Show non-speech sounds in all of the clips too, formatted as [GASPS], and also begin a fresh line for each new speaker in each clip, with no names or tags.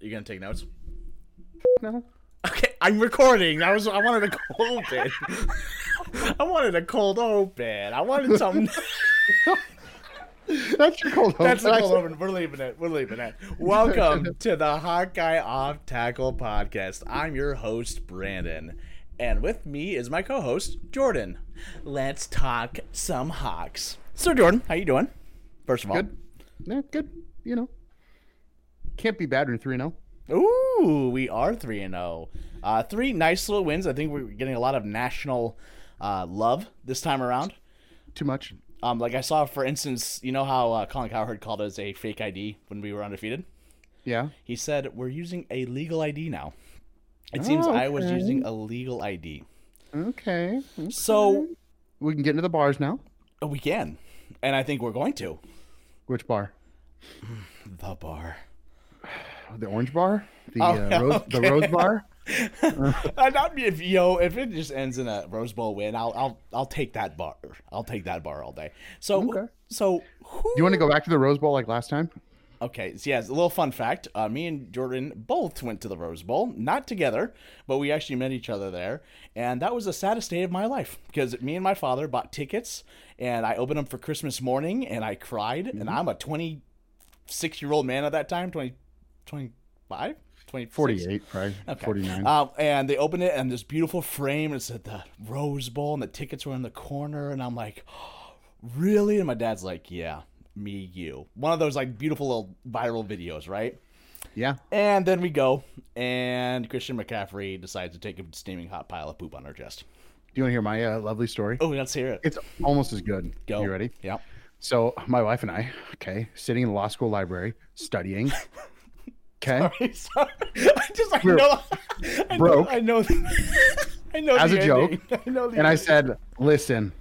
You gonna take notes?
No.
Okay, I'm recording. That was I wanted a cold open. [LAUGHS] I wanted a cold open. I wanted something. [LAUGHS] [LAUGHS]
That's your cold open.
That's the cold open. We're leaving it. We're leaving it. Welcome to the Hawkeye Off Tackle podcast. I'm your host Brandon, and with me is my co-host Jordan. Let's talk some Hawks. So Jordan, how you doing? First of all,
Good. Yeah, good. You know, can't be bad when three oh. zero.
Ooh, we are three and zero. Uh, three nice little wins. I think we're getting a lot of national uh, love this time around.
Too much.
Um, like I saw, for instance, you know how uh, Colin Cowherd called us a fake ID when we were undefeated.
Yeah.
He said we're using a legal ID now. It seems I was using a legal ID,
Okay.
so
we can get into the bars now.
we can, and I think we're going to
Which bar?
the bar.
The orange bar. The
Oh,
uh, [LAUGHS] rose. The rose bar. [LAUGHS]
Uh, if yo, if it just ends in a Rose Bowl win, I'll I'll I'll take that bar. I'll take that bar all day. So
Okay.
so who?
Do you want to go back to the Rose Bowl like last time?
Okay, so yes, a little fun fact. Uh, me and Jordan both went to the Rose Bowl, not together, but we actually met each other there, and that was the saddest day of my life because me and my father bought tickets, and I opened them for Christmas morning, and I cried, and I'm a 26 year old man at that time, 20, 25, 26?
Forty-eight, probably.
Okay.
Forty-nine.
Um, and they opened it, and this beautiful frame. and It said the Rose Bowl, and the tickets were in the corner. And I'm like, [GASPS] really? And my dad's like, yeah, me, you. One of those like beautiful little viral videos, right?
yeah.
And then we go, and Christian McCaffrey decides to take a steaming hot pile of poop on her chest.
Do you want to hear my uh, lovely story?
Oh, let's hear it.
It's almost as good.
Go.
You ready?
Yeah.
So my wife and I, okay, sitting in the law school library studying. [LAUGHS] Okay. [LAUGHS]
Sorry. I just, I
We're
know, I know,
broke.
I know, [LAUGHS] I know.
As a joke. [LAUGHS]
I know
And I said, listen,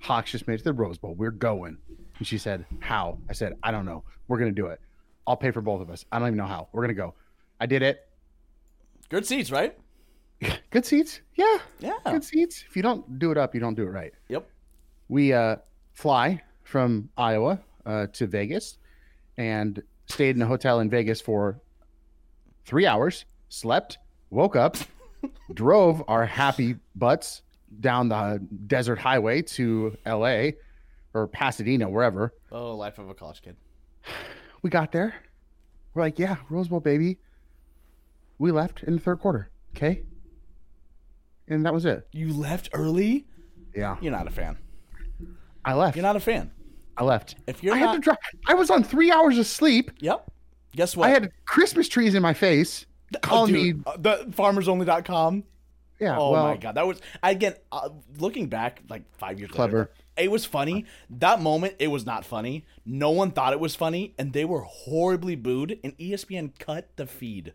Hawks just made it to the Rose Bowl. We're going. And she said, how? I said, I don't know. We're going to do it. I'll pay for both of us. I don't even know how. We're going to go. I did it.
good seats, right?
Good seats. Yeah.
Yeah.
Good seats. If you don't do it up, you don't do it right.
Yep.
We uh, fly from Iowa uh, to Vegas and stayed in a hotel in Vegas for three hours, slept, woke up, [LAUGHS] drove our happy butts down the desert highway to LA or Pasadena, wherever.
Oh, life of a college kid. [SIGHS]
We got there. We're like, yeah, Rose Bowl, baby. We left in the third quarter. Okay. And that was it.
You left early?
Yeah.
You're not a fan.
I left.
You're not a fan.
I left.
If you're
I had to drive. I was on three hours of sleep.
yep. Guess what?
I had Christmas trees in my face,
Oh,
calling me.
uh, the farmersonly.com.
Yeah,
Oh
well,
my god, that was again. Uh, looking back, like five years
Clever.
later, it was funny. That moment, it was not funny. No one thought it was funny, and they were horribly booed. And ESPN cut the feed.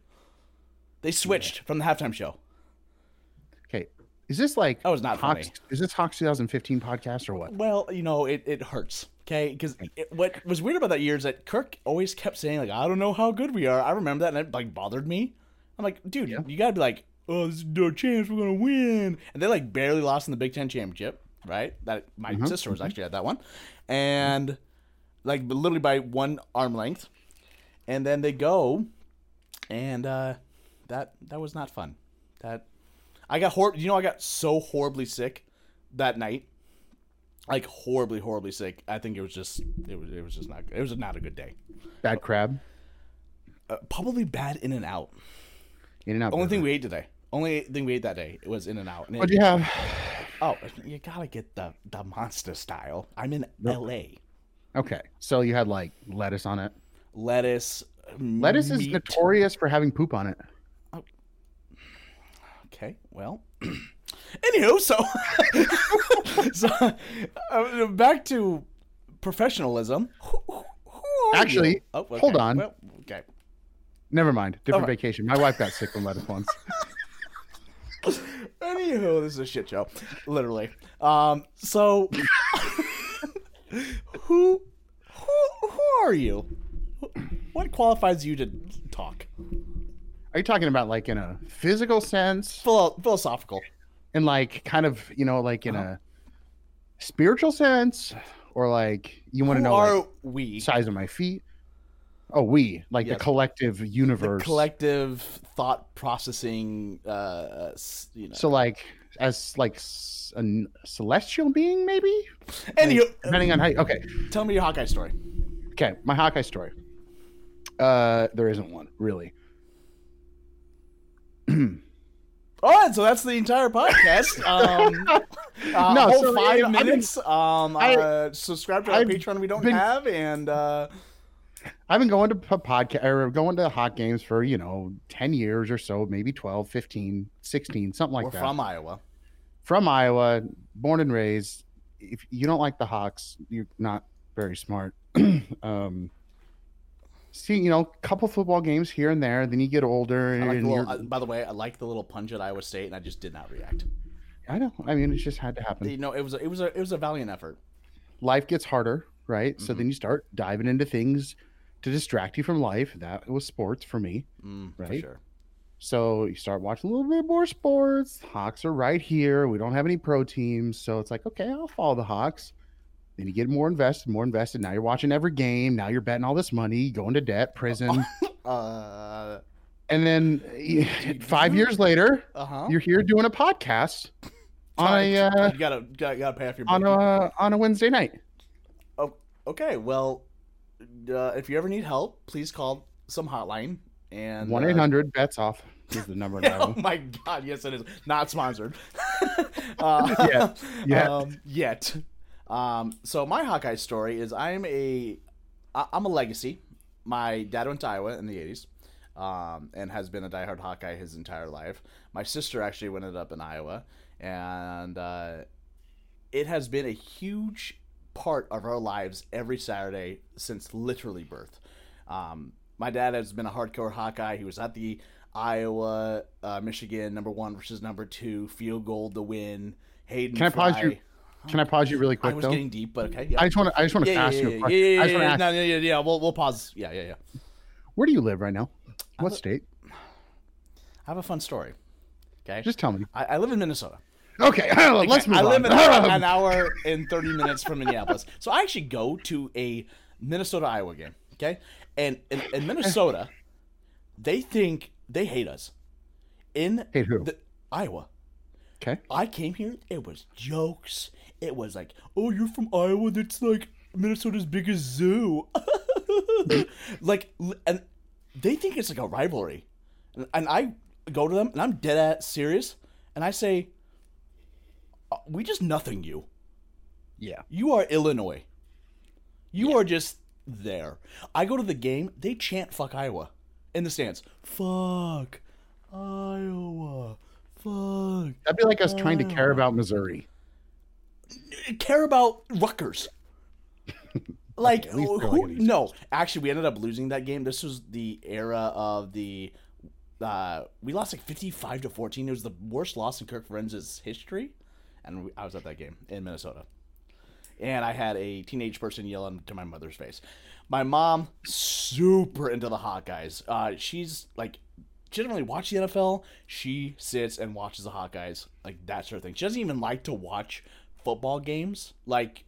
They switched from the halftime show.
Is this like
That was not
Hawks?
funny.
Is this Hawks 2015 podcast or what?
Well, you know, it, it hurts. Okay, because what was weird about that year is that Kirk always kept saying like, "I don't know how good we are." I remember that, and it like bothered me. I'm like, dude, you gotta be like, "Oh, this is our chance. We're gonna win." And they like barely lost in the Big Ten championship, right? That my sister was actually at that one, and like literally by one arm length. And then they go, and uh, that that was not fun. That I got hor- You know, I got so horribly sick that night like horribly, horribly sick. I think it was just it was it was just not it was not a good day.
Bad crab.
Uh, probably bad in and out.
In and out.
Only thing we ate today. Only thing we ate that day. It was in and out.
What'd you have?
oh, you gotta get the the monster style. I'm in L.A.
Okay, so you had like lettuce on it.
Lettuce.
Lettuce is notorious for having poop on it.
Okay, well. [CLEARS THROAT] Anywho, so [LAUGHS] so uh, back to professionalism. Who, who who are
Actually,
you? Oh, okay.
hold on.
Well, okay.
Never mind. Different
Alright.
vacation. My wife got sick from lettuce once. [LAUGHS]
Anywho, this is a shit show, literally. Um, so [LAUGHS] who, who, who are you? What qualifies you to talk?
Are you talking about like in a physical sense,
Philo- philosophical.
and like kind of you know like in a spiritual sense, or like you want to know
are
like,
we?
size of my feet? Oh, we like
Yes.
the collective
The
universe.
collective thought processing. Uh, you know.
So like as like a celestial being, maybe.
Anywho,
Depending on how. You, okay,
tell me your Hawkeye story.
okay. My Hawkeye story. Uh, there isn't one really. [CLEARS THROAT]
All right, so that's the entire podcast. [LAUGHS] Um, uh,
No,
whole
so,
five
you know, I've been-
minutes. um,
I-
uh, subscribe to our
I've
Patreon we don't
been-
have, and uh,
I've been going to podcast or going to hot games for, you know, 10 years or so, maybe 12, 15, 16, something like
we're
that.
from Iowa.
From Iowa, born and raised. If you don't like the Hawks, you're not very smart. [CLEARS THROAT] um, see, you know, a couple football games here and there, then you get older and
like the little, by the way, I like the little punch at Iowa State, and I just did not react.
I know. I mean, it just had to happen.
You know, it was a, it was a it was a valiant effort.
life gets harder, right? So
Mhm.
then you start diving into things to distract you from life. That was sports for me.
Mm, For
Right.
sure.
So you start watching a little bit more sports. Hawks are right here. We don't have any pro teams. So it's like, okay, I'll follow the Hawks. Then you get more invested, more invested. Now you're watching every game. Now you're betting all this money, going to debt, prison. [LAUGHS]
Uh
and then [LAUGHS] five years later,
huh.
you're here doing a podcast [LAUGHS] on a uh,
you gotta, gotta gotta pay off your
on a on a Wednesday night.
Oh, Okay, well, uh, if you ever need help, please call some hotline and
One
uh,
eight hundred bets off is the number.
Oh my god, yes it is. Not sponsored. uh,
Yet. Yet.
Um, yet. Um, so my Hawkeye story is I'm a I'm a legacy. My dad went to Iowa in the 80s um, and has been a diehard Hawkeye his entire life. My sister actually ended up in Iowa, and uh, it has been a huge part of our lives every Saturday since literally birth. Um, my dad has been a hardcore Hawkeye. He was at the Iowa, uh, Michigan number one versus number two field goal to win. Hayden.
Can I pause you Can I pause you really quick?
I was
though?
getting deep, but okay. Yeah.
I just want to I just want to
yeah,
ask
yeah,
you
yeah,
a question.
yeah, yeah, yeah, no, yeah, yeah, yeah. We'll we'll pause. Yeah, yeah, yeah.
where do you live right now? What
li-
state?
I have a fun story. Okay.
Just tell me.
I, I live in Minnesota.
Okay, [LAUGHS] let's
Okay,
move
I live
on.
an, [LAUGHS] an hour and 30 minutes from Minneapolis. So I actually go to a Minnesota Iowa game. Okay. And in, in eh. Minnesota, they think they hate us. In
Hate who?
the, Iowa.
Okay.
I came here, it was jokes. It was like, oh, you're from Iowa? That's like Minnesota's biggest zoo. [LAUGHS] like, and they think it's like a rivalry. And, and I go to them, and I'm dead at serious, and I say, "Uh, we just nothing you.
Yeah.
You are Illinois. You are just there. I go to the game, they chant fuck Iowa in the stands. Fuck Iowa. Fuck.
That'd be like us trying to care about Missouri.
Care about Rutgers. [LAUGHS] Like,
at least they're
who,
like
no, actually, we ended up losing that game. This was the era of the. Uh, we lost like fifty-five to fourteen. It was the worst loss in Kirk Ferentz's history, and we, I was at that game in Minnesota. And I had a teenage person yell into my mother's face. My mom, super into the Hawkeyes. Uh, she's like, she doesn't really watch the NFL. She sits and watches the Hawkeyes, like that sort of thing. She doesn't even like to watch football games. Like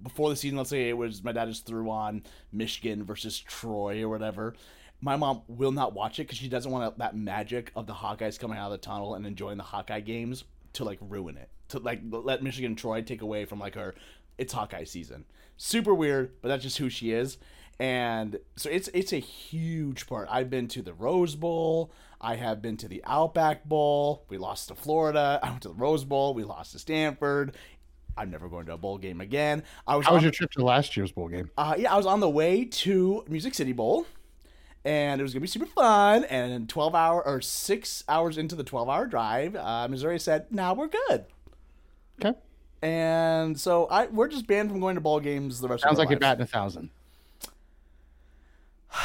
before the season, let's say it was my dad just threw on Michigan versus Troy or whatever. My mom will not watch it because she doesn't want that magic of the Hawkeyes coming out of the tunnel and enjoying the Hawkeye games to like ruin it. To like let Michigan Troy take away from like her it's Hawkeye season. Super weird, but that's just who she is. And so it's it's a huge part. I've been to the Rose Bowl. I have been to the Outback Bowl. We lost to Florida. [LAUGHS] I went to the Rose Bowl. We lost to Stanford. I'm never going to a bowl game again. I was
How was your trip to last year's bowl game?
uh, yeah, I was on the way to Music City Bowl, and it was gonna be super fun. And 12 hour or six hours into the 12 hour drive, uh, Missouri said, "Now we're good."
Okay.
And so I we're just banned from going to bowl games the rest
Sounds
of our
like you're batting a thousand. [SIGHS]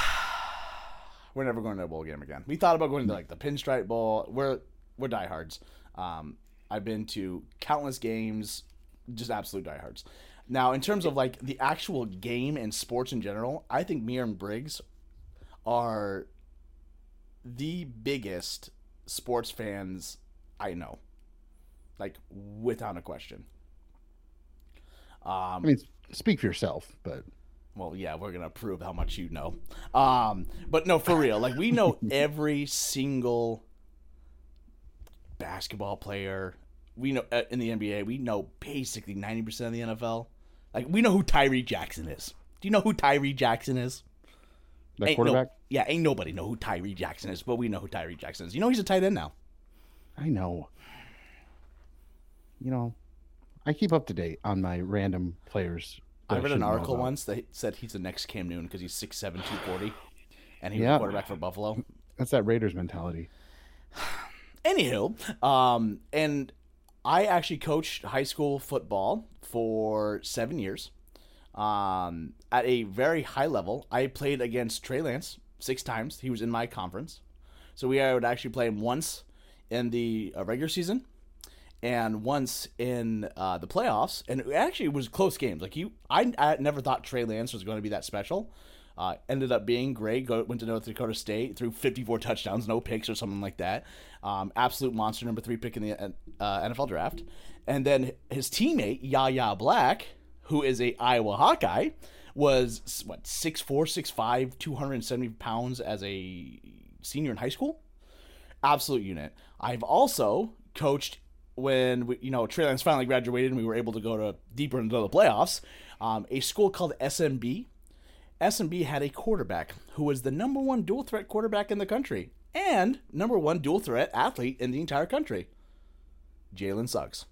We're never going to a bowl game again. We thought about going to like the Pinstripe Bowl. We're we're diehards. Um, I've been to countless games, just absolute diehards. Now, in terms of like the actual game and sports in general, I think me and Briggs are the biggest sports fans I know, like without a question. Um,
I mean, speak for yourself, but
Well, yeah, we're gonna prove how much you know. Um, but no, for real, like we know [LAUGHS] every single basketball player. We know uh, in the NBA, we know basically ninety percent of the NFL. Like we know who Tyree Jackson is. Do you know who Tyree Jackson is?
That
Ain't no-
quarterback.
yeah, ain't nobody know who Tyree Jackson is, but we know who Tyree Jackson is. You know he's a tight end now.
I know. You know, I keep up to date on my random players.
I read an article once that said he's the next Cam Newton because he's 6'7", 240. and he was
Yeah.
a quarterback for Buffalo.
That's that Raiders mentality. [SIGHS]
Anywho, um, and I actually coached high school football for seven years, um, at a very high level. I played against Trey Lance six times. He was in my conference, so we I would actually play him once in the uh, regular season, and once in uh, the playoffs. And it actually was close games. Like you, I, I never thought Trey Lance was going to be that special. Uh, ended up being great. Go, went to North Dakota State, threw 54 touchdowns, no picks or something like that. Um, absolute monster, number three pick in the uh, NFL draft. And then his teammate Yahya Black, who is a Iowa Hawkeye, was what 6'4", 6'5", 270 pounds as a senior in high school. Absolute unit. I've also coached when we, you know Trey Lance finally graduated and we were able to go to deeper into the playoffs. Um, a school called SMB. SMB had a quarterback who was the number one dual threat quarterback in the country and number one dual threat athlete in the entire country. Jalen Suggs.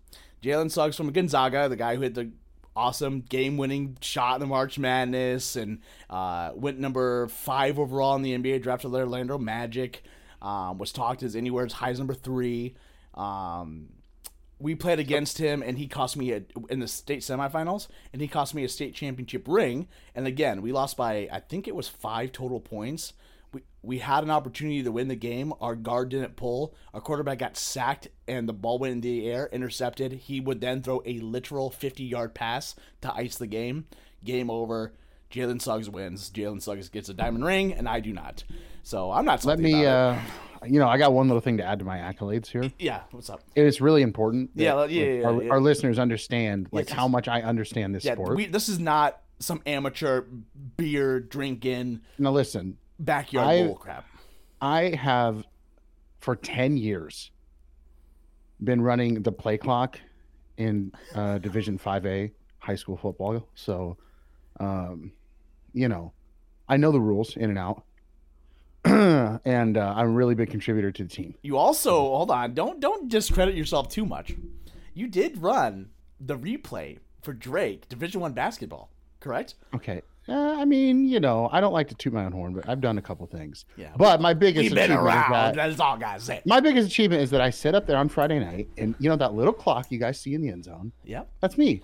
Jalen Suggs from Gonzaga, the guy who had the awesome game winning shot in the March Madness and uh, went number five overall in the NBA draft the Orlando Magic. Um, was talked as anywhere as high as number three. Um, we played against him, and he cost me a, in the state semifinals, and he cost me a state championship ring. And again, we lost by I think it was five total points. We we had an opportunity to win the game. Our guard didn't pull. Our quarterback got sacked, and the ball went in the air, intercepted. He would then throw a literal fifty yard pass to ice the game. Game over. Jalen Suggs wins. Jalen Suggs gets a diamond ring, and I do not. So I'm not.
Let me, uh, you know, I got one little thing to add to my accolades here. [LAUGHS]
Yeah. What's up?
It is really important. that,
Yeah, yeah, yeah,
our,
yeah.
our listeners understand like how much I understand this
Yeah.
sport.
We, this is not some amateur beer drinking
now listen,
backyard
I-
bull crap.
I have for 10 years been running the play clock in uh, Division 5A high school football. So, um, you know, I know the rules in and out. [CLEARS THROAT] and uh, I'm a really big contributor to the team.
You also hold on. Don't don't discredit yourself too much. You did run the replay for Drake Division One basketball, correct?
Okay. Uh, I mean, you know, I don't like to toot my own horn, but I've done a couple things.
Yeah.
But my biggest achievement is
around.
that
That's all guys say.
my biggest achievement is that I sit up there on Friday night, and you know that little clock you guys see in the end zone.
Yep.
That's me.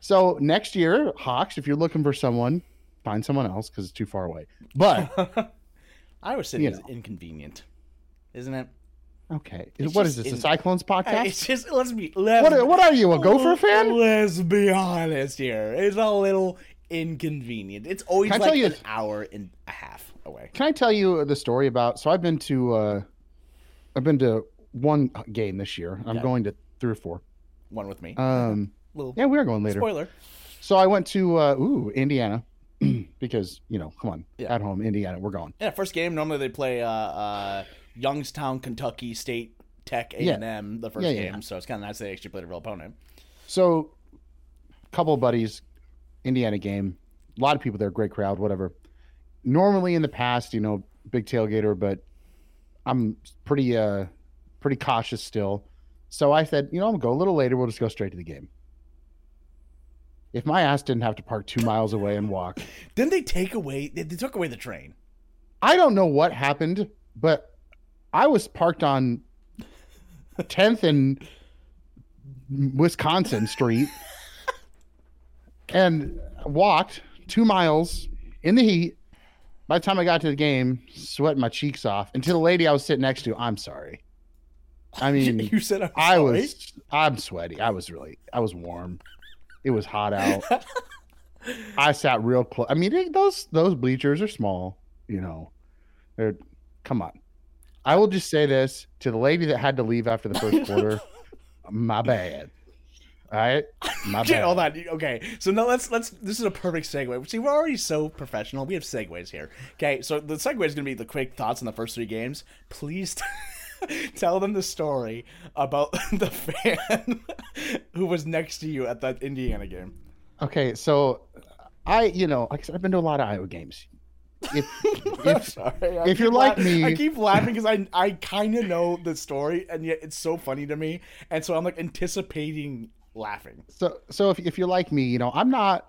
So next year, Hawks, if you're looking for someone, find someone else because it's too far away. But [LAUGHS]
Iowa City
You
is
know.
inconvenient, isn't it?
okay,
It's
what is this?
in-
A Cyclones podcast?
It's just let's be let's
what, what are you, a Gopher fan?
Let's be honest here. It's a little inconvenient. It's always like an hour and a half away.
Can I tell you the story about? So I've been to, uh, I've been to one game this year. I'm
Okay.
going to three or four.
One with me.
Um,
little
yeah, we are going later.
spoiler.
So I went to uh, ooh Indiana [CLEARS THROAT] because you know, come on,
Yeah.
at home Indiana, we're going.
Yeah, first game. Normally they play uh, uh, Youngstown, Kentucky State Tech A and M the first
Yeah, yeah,
game. So it's kind of nice they actually played a real opponent.
So, couple of buddies, Indiana game. A lot of people there, great crowd, whatever. Normally in the past, you know, big tailgater, but I'm pretty uh pretty cautious still. So I said, you know, I'm gonna go a little later. We'll just go straight to the game. If my ass didn't have to park two miles away and walk, [LAUGHS]
Didn't they take away? They, they took away the train.
I don't know what happened, but I was parked on 10th and Wisconsin Street [LAUGHS] and walked two miles in the heat. By the time I got to the game, sweating my cheeks off. And to the lady I was sitting next to, I'm sorry. I [LAUGHS] mean,
you said I'm
I
sorry?
was, I'm sweaty. I was really, I was warm. It was hot out. [LAUGHS] I sat real close. I mean, it- those those bleachers are small. You know, they're come on. I will just say this to the lady that had to leave after the first quarter. [LAUGHS] my bad. All right, my
Okay,
bad.
hold on. Okay, so now let's let's. This is a perfect segue. See, we're already so professional. We have segues here. Okay, so the segue is gonna be the quick thoughts on the first three games. Please [LAUGHS] tell them the story about [LAUGHS] the fan [LAUGHS] who was next to you at that Indiana game.
Okay, so I, you know, like I said, I've been to a lot of Iowa games. If if
Sorry,
if you're
keep
like me-
I keep laughing because I I kind of know the story, and yet it's so funny to me, and so I'm like anticipating laughing.
so so if if you're like me, you know, I'm not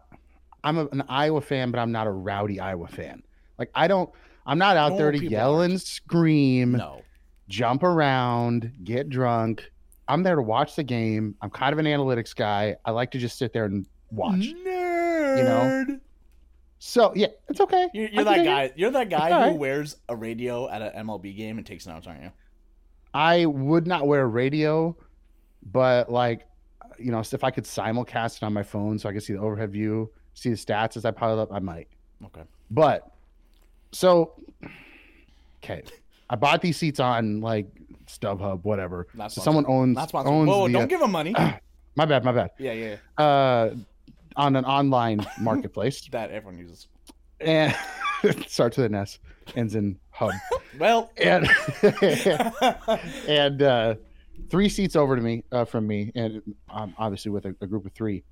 I'm a, an Iowa fan, but I'm not a rowdy Iowa fan. Like I don't I'm not out there to yell
aren't.
and scream,
No,
jump around, get drunk. I'm there to watch the game. I'm kind of an analytics guy. I like to just sit there and watch.
nerd.
So yeah, it's okay.
You're, you're that
dig it.
guy. You're that guy
all
who
right.
wears a radio at an MLB game and takes notes, aren't you?
I would not wear a radio, but like, you know, if I could simulcast it on my phone so I could see the overhead view, see the stats as I pile up, I might.
Okay.
But so, okay, I bought these seats on like StubHub, whatever.
Not
So someone owns
Not sponsored.
owns
Whoa,
the,
don't
uh,
give them money. [CLEARS THROAT]
my bad, my bad.
yeah, yeah, yeah.
Uh, on an online [LAUGHS] marketplace,
That everyone uses.
and [LAUGHS] starts with an S, ends in hub, [LAUGHS]
Well,
and and uh, three seats over to me uh, from me, and um, obviously with a, a group of three,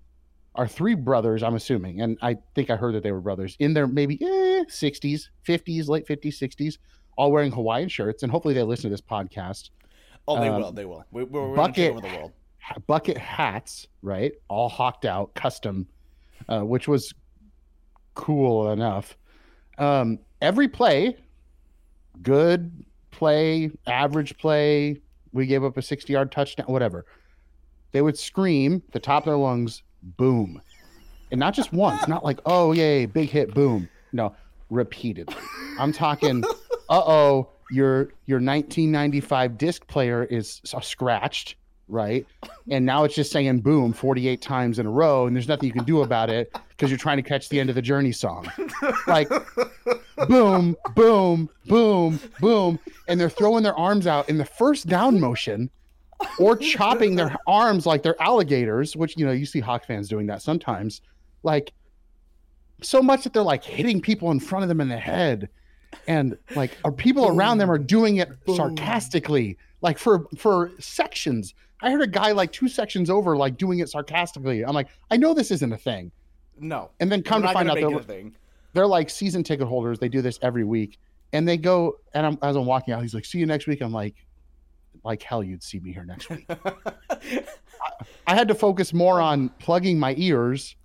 are three brothers. I'm assuming, and I think I heard that they were brothers in their maybe eh, 60s, 50s, late 50s, 60s, all wearing Hawaiian shirts, and hopefully they listen to this podcast.
oh, they
um,
will. They will. We, we're, we're
bucket-
over the world.
Bucket hats, right? All hawked out, custom, uh, which was cool enough. Um, every play, good play, average play. We gave up a 60 yard touchdown, whatever. They would scream the top of their lungs, boom. And not just once, not like, oh, yay, big hit, boom. No, repeatedly. I'm talking, [LAUGHS] oh, your your 1995 disc player is uh, scratched, right? And now it's just saying boom 48 times in a row, and there's nothing you can do about it because you're trying to catch the end of the Journey song. Like, boom, boom, boom, boom. And they're throwing their arms out in the first down motion or chopping their arms like they're alligators, which, you know, you see Hawk fans doing that sometimes. Like, so much that they're like hitting people in front of them in the head. And like, our people around them are doing it
Boom.
sarcastically, like for for sections. I heard a guy like two sections over, like doing it sarcastically. I'm like, I know this isn't a thing.
No.
And then come
we're
to find out they're,
thing.
they're like season ticket holders. They do this every week, and they go. And I'm, as I'm walking out, he's like, "See you next week." I'm like, "Like hell, you'd see me here next week." [LAUGHS] I had to focus more on plugging my ears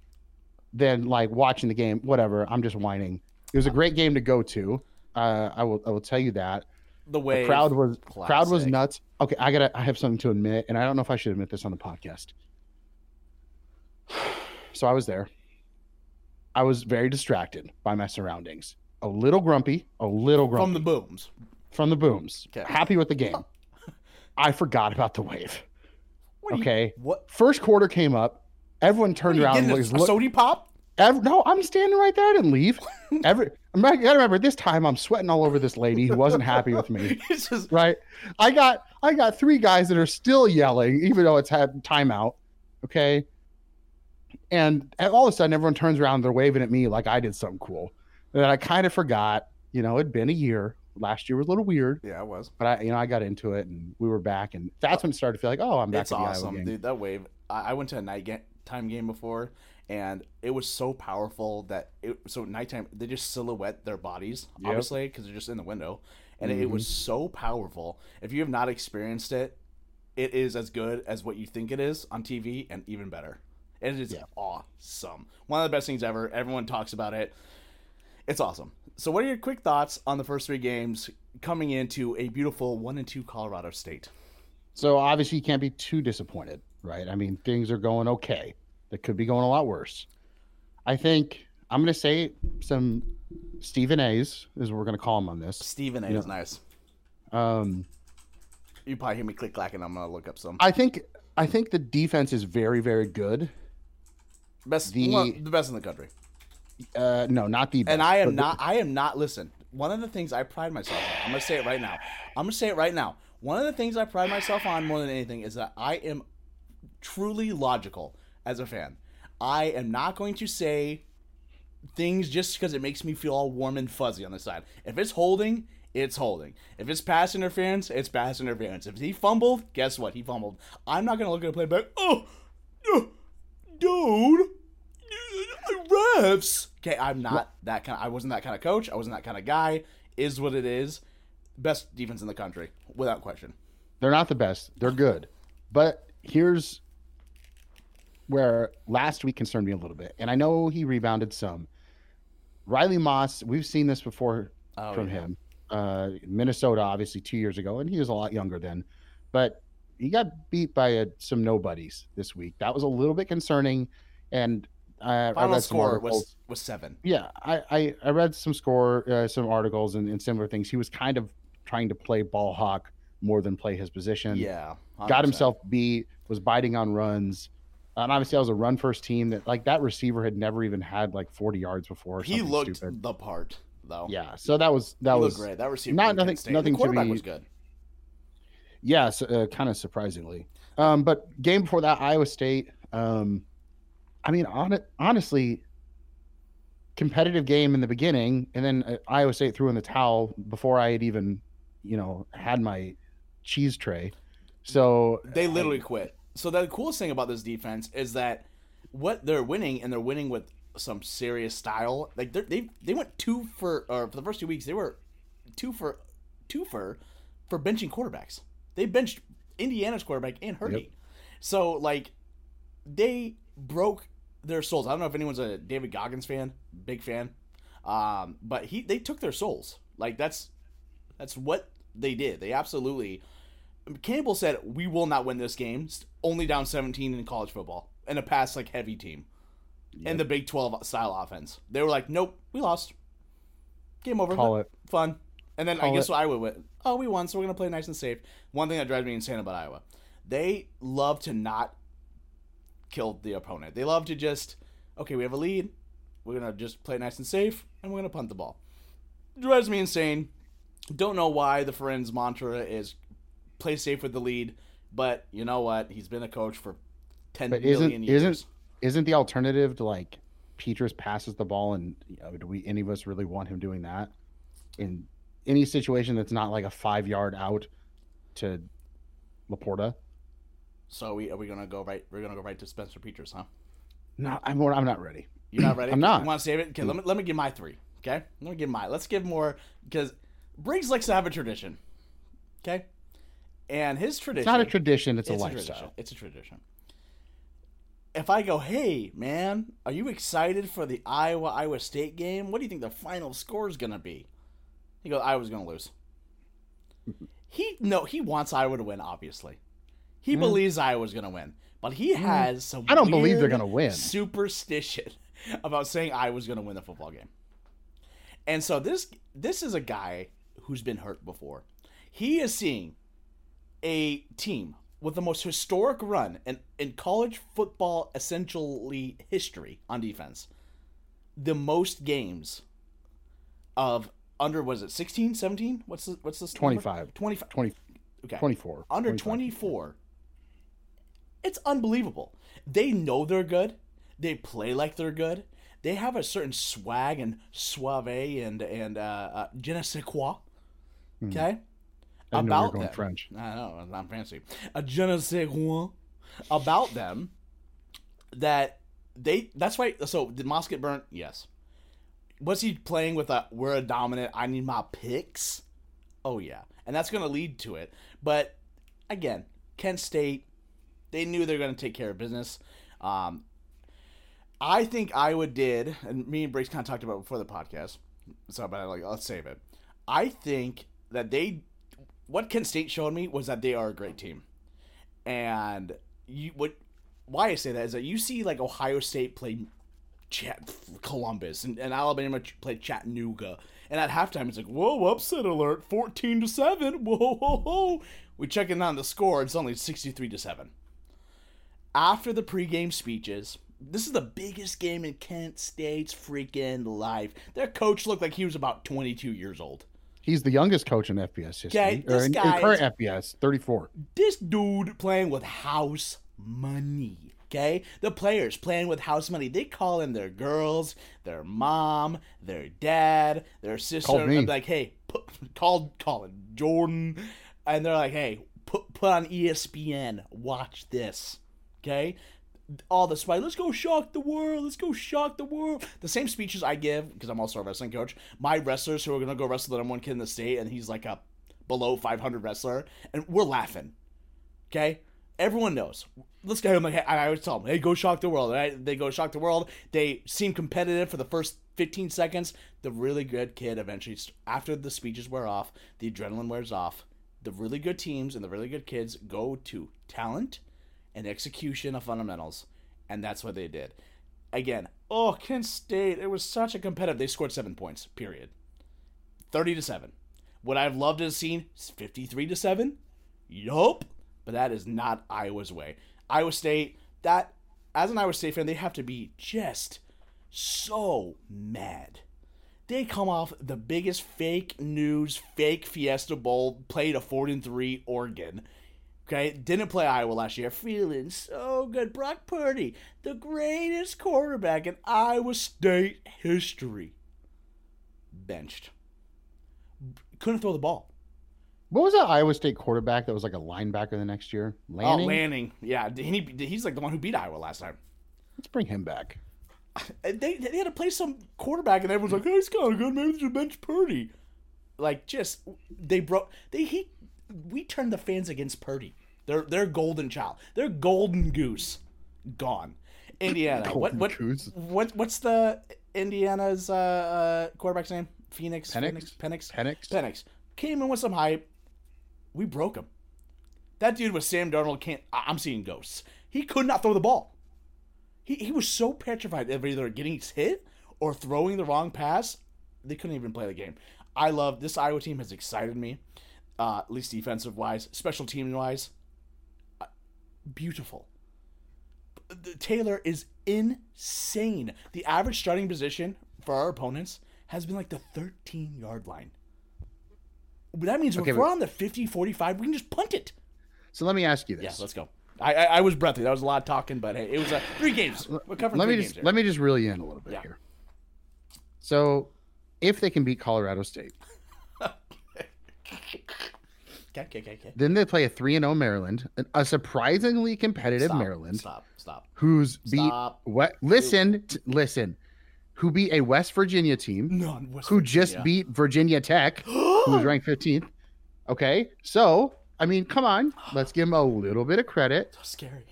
than like watching the game. Whatever. I'm just whining. It was a great game to go to. Uh, I will. I will tell you that
the way
crowd was crowd was nuts. Okay, I gotta. I have something to admit, and I don't know if I should admit this on the podcast. [SIGHS] So I was there. I was very distracted by my surroundings. A little grumpy, a little grumpy
from the booms.
from the booms.
Okay.
Happy with the [LAUGHS] game. I forgot about the wave.
What are you-
Okay.
what?
First quarter came up. Everyone turned around and was
a
look.
sody pop?
Ev- no, I'm standing right there. I didn't leave. [LAUGHS] Every I'm not- gotta remember this time I'm sweating all over this lady who wasn't happy with me. [LAUGHS]
Just
Right? I got I got three guys that are still yelling, even though it's had timeout. Okay. And all of a sudden everyone turns around, they're waving at me like I did something cool. And then I kind of forgot, you know, it'd been a year. Last year was a little weird,
yeah, it was.
but I you know, I got into it and we were back and that's when it started to feel like, oh, I'm back
It's
at the Iowa
awesome,
game.
dude. That wave. I, I went to a night ga- time game before, and it was so powerful that it. So nighttime, they just silhouette their bodies,
Yep.
obviously, because they're just in the window, and it was mm-hmm. so powerful. If you have not experienced it, it is as good as what you think it is on TV, and even better. It is
Yeah.
awesome. One of the best things ever. Everyone talks about it. It's awesome. So, what are your quick thoughts on the first three games coming into a beautiful one and two Colorado State?
So obviously you can't be too disappointed, right? I mean, things are going okay. They could be going a lot worse. I think I'm going to say some Stephen A's is what we're going to call him on this.
Stephen A
Yeah.
is nice.
Um,
You probably hear me click clacking. I'm gonna look up some
I think I think the defense is very very good.
best,
the-
one- the best in the country.
Uh, no, not the best.
And I am not. I am not. Listen, one of the things I pride myself on. I'm gonna say it right now. I'm gonna say it right now. One of the things I pride myself on more than anything is that I am truly logical as a fan. I am not going to say things just because it makes me feel all warm and fuzzy on the side. If it's holding, it's holding. If it's pass interference, it's pass interference. If he fumbled, guess what? He fumbled. I'm not gonna look at a play back. Oh, oh dude, refs. Okay, I'm not that kind. Of, I wasn't that kind of coach. I wasn't that kind of guy. Is what it is. Best defense in the country, without question.
They're not the best. They're good, but here's where last week concerned me a little bit, and I know he rebounded some. Riley Moss, we've seen this before oh, from yeah. him. Uh, Minnesota, obviously, two years ago, and he was a lot younger then, but he got beat by a, some nobodies this week. That was a little bit concerning, and I,
Final
I read
score was was seven.
Yeah, I I, I read some score, uh, some articles, and, and, similar things. He was kind of trying to play ball hawk more than play his position.
Yeah,
100%. got himself beat, was biting on runs. And obviously, I was a run first team that like that receiver had never even had like 40 yards before.
he looked stupid. the part though.
Yeah, so that was that
he
was
great. That receiver
not nothing. Nothing
the quarterback
to be,
was good.
Yeah, so, uh, kind of surprisingly. Um, but game before that, Iowa State. Um, I mean, on, honestly, competitive game in the beginning, and then uh, Iowa State threw in the towel before I had even, you know, had my cheese tray. So
they literally I, quit so the coolest thing about this defense is that what they're winning and they're winning with some serious style. Like they they went two for or for the first two weeks they were two for two for for benching quarterbacks. They benched Indiana's quarterback and Purdy. Yep. So like they broke their souls. I don't know if anyone's a David Goggins fan, big fan. Um, but he they took their souls. Like that's that's what they did. They absolutely Campbell said, "We will not win this game. Only down 17 in college football and a pass like heavy team, yep. and the Big 12 style offense." They were like, "Nope, we lost. Game over.
Call it
fun." And then Call I guess it. Iowa went, "Oh, we won, so we're gonna play nice and safe." One thing that drives me insane about Iowa, they love to not kill the opponent. They love to just, okay, we have a lead. We're gonna just play nice and safe, and we're gonna punt the ball. Drives me insane. Don't know why the Ferentz mantra is play safe with the lead. But you know what? He's been a coach for ten but
isn't,
million years.
Isn't isn't the alternative to like Petras passes the ball and you know, do we any of us really want him doing that in any situation that's not like a five yard out to Laporta?
So are we are we gonna go right? We're gonna go right to Spencer Petras, huh?
No, I'm I'm not ready.
You're not ready. [CLEARS THROAT]
I'm not.
You want to save it? Okay, let me let me give my three. Okay, let me give my. Let's give more because Briggs likes to have a tradition. Okay, and his tradition.
It's not a tradition, it's,
it's
a lifestyle.
Tradition. It's a tradition. If I go, hey, man, are you excited for the Iowa Iowa State game? What do you think the final score is going to be? He goes, Iowa's going to lose. he no, he wants Iowa to win, obviously. He mm. believes Iowa's going to win. But he mm. has some
I don't believe they're going to win.
Superstition [LAUGHS] about saying Iowa's going to win the football game. And so this this is a guy who's been hurt before. He is seeing a team with the most historic run in, in college football essentially history on defense. The most games of under was it 16, 17? What's the what's this
25.
25
20
okay.
24.
Under 24. It's unbelievable. They know they're good. They play like they're good. They have a certain swag and suave and and uh, uh je ne sais quoi. Hmm. Okay?
I about them. French.
I know, I'm fancy. A je ne sais quoi about them that they. That's why. So did Moss get burnt? Yes. Was he playing with a "we're a dominant"? I need my picks. Oh yeah, and that's going to lead to it. But again, Kent State, they knew they're going to take care of business. Um, I think Iowa did, and me and Briggs kind of talked about before the podcast. So, but I like, let's save it. I think that they what Kent State showed me was that they are a great team, and you what why I say that is that you see like Ohio State play Chat Columbus and, and Alabama play Chattanooga, and at halftime it's like whoa upset alert fourteen to seven [LAUGHS] whoa whoa whoa we check checking on the score it's only sixty three to seven. After the pregame speeches, this is the biggest game in Kent State's freaking life. Their coach looked like he was about 22 years old.
He's the youngest coach in FBS history.
Okay, this
in,
guy
in current FBS, 34.
This dude playing with house money. Okay, the players playing with house money. They call in their girls, their mom, their dad, their sister.
Called me.
and be like, hey, put, [LAUGHS] called Colin Jordan, and they're like, hey, put put on ESPN. Watch this. Okay, all this way. Let's go shock the world. Let's go shock the world. The same speeches I give because I'm also a wrestling coach. My wrestlers who are gonna go wrestle the number one kid in the state, and he's like a below 500 wrestler, and we're laughing. Okay, everyone knows. Let's go. I'm like, hey, I always tell them, hey, go shock the world. Right? They go shock the world. They seem competitive for the first 15 seconds. The really good kid eventually, after the speeches wear off, the adrenaline wears off. The really good teams and the really good kids go to talent and execution of fundamentals, and that's what they did. Again, oh, Kent State, it was such a competitive. They scored seven points. Period. Thirty to seven. Would I have loved to have seen fifty-three to seven? Yup. But that is not Iowa's way. Iowa State, that as an Iowa State fan, they have to be just so mad. They come off the biggest fake news, fake Fiesta Bowl, played a 4 and 3 Oregon. Okay, didn't play Iowa last year. Feeling so good. Brock Purdy, the greatest quarterback in Iowa State history. Benched. Couldn't throw the ball.
What was that Iowa State quarterback that was like a linebacker the next year? Lanning.
Oh, Lanning. Yeah, he, he's like the one who beat Iowa last time.
Let's bring him back.
Uh, they, they had to play some quarterback, and everyone's like, "Oh, he's kind of good. Maybe they should bench Purdy." Like, just they broke. They he we turned the fans against Purdy. They're they're golden child. They're golden goose gone. Indiana. what
Golden
what
goose.
what what's the Indiana's uh, uh, quarterback's name? Phoenix.
Penix?
Phoenix. Penix.
Penix.
Penix came in with some hype. We broke him. That dude was Sam Darnold. Can't. I'm seeing ghosts. He could not throw the ball. He he was so petrified of either getting hit or throwing the wrong pass. They couldn't even play the game. I love this Iowa team. Has excited me, uh, at least defensive wise, special team wise. Beautiful. The- Taylor is insane. The average starting position for our opponents has been like the 13 yard line. But that means
Okay,
if
but-
we're on the 50, 45, we can just punt it.
So let me ask you this.
Yeah, let's go. I, I, I was breathy. That was a lot of talking, but hey, it was uh, three games. We're covering
let
three
me
games
just let me just reel you in a little bit
Yeah.
here. So, if they can beat Colorado State, [LAUGHS]
Okay, okay, okay, okay.
then they play a three and zero Maryland, a surprisingly competitive
Stop,
Maryland,
Stop, stop.
who's beat
Stop.
what? Listen, t- listen, who beat a West Virginia team
No, West
who just beat Virginia Tech, [GASPS] who was ranked fifteenth. Okay, so I mean, come on, let's give them a little bit of credit.
So scary.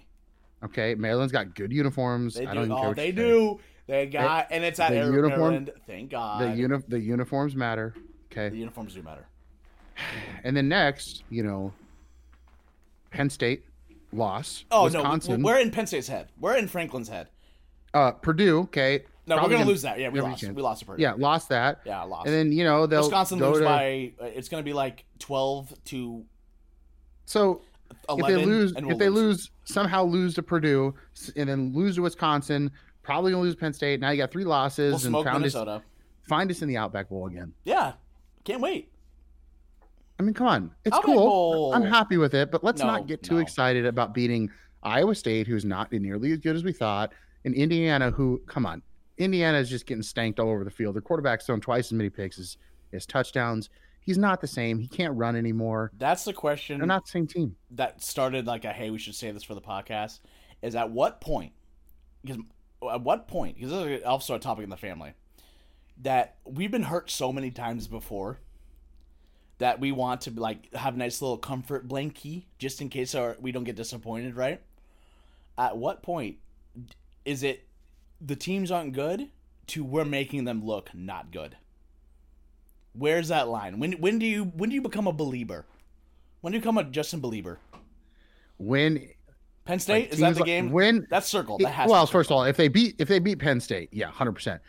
Okay, Maryland's got good uniforms.
They
I
do.
don't even oh, care
Oh, they do. They got, and it's at
the
Air
uniform-
Maryland. Thank
The
God.
uni- the uniforms matter. Okay.
The uniforms do matter.
And then next, you know, Penn State loss.
Oh
Wisconsin.
no, we're in Penn State's head. We're in Franklin's head.
uh, Purdue. Okay,
No,
probably
we're gonna lose that. Yeah, we lost.
chance.
We lost to Purdue.
Yeah, lost that.
yeah, lost.
And then you know they'll
Wisconsin
go
lose
to,
by. uh, It's gonna be like twelve to
so if they lose if
we'll
they lose somehow lose to Purdue and then lose to Wisconsin, probably gonna lose Penn State. Now you got three losses
we'll
and found us, find us in the Outback Bowl again.
Yeah, can't wait.
I mean, come on, it's cool.
Bowl.
I'm happy with it, but let's
No,
not get too
no.
excited about beating Iowa State, who's not nearly as good as we thought, and Indiana, who, come on, Indiana is just getting stanked all over the field. Their quarterback's thrown twice as many picks as, as touchdowns. He's not the same. He can't run anymore.
That's the question.
They're not the same team.
that started like a hey we should say this for the podcast is at what point because at what point because this is also a topic in the family that we've been hurt so many times before that we want to like have a nice little comfort blankie just in case our, we don't get disappointed right? At what point is it the teams aren't good to we're making them look not good? Where's that line? When when do you when do you become a believer? When do you become a justin believer?
When
Penn State?
Like,
is that the
like-
game?
When
That's circle. That has
well, first of all, if they beat if they beat Penn State, yeah, hundred percent.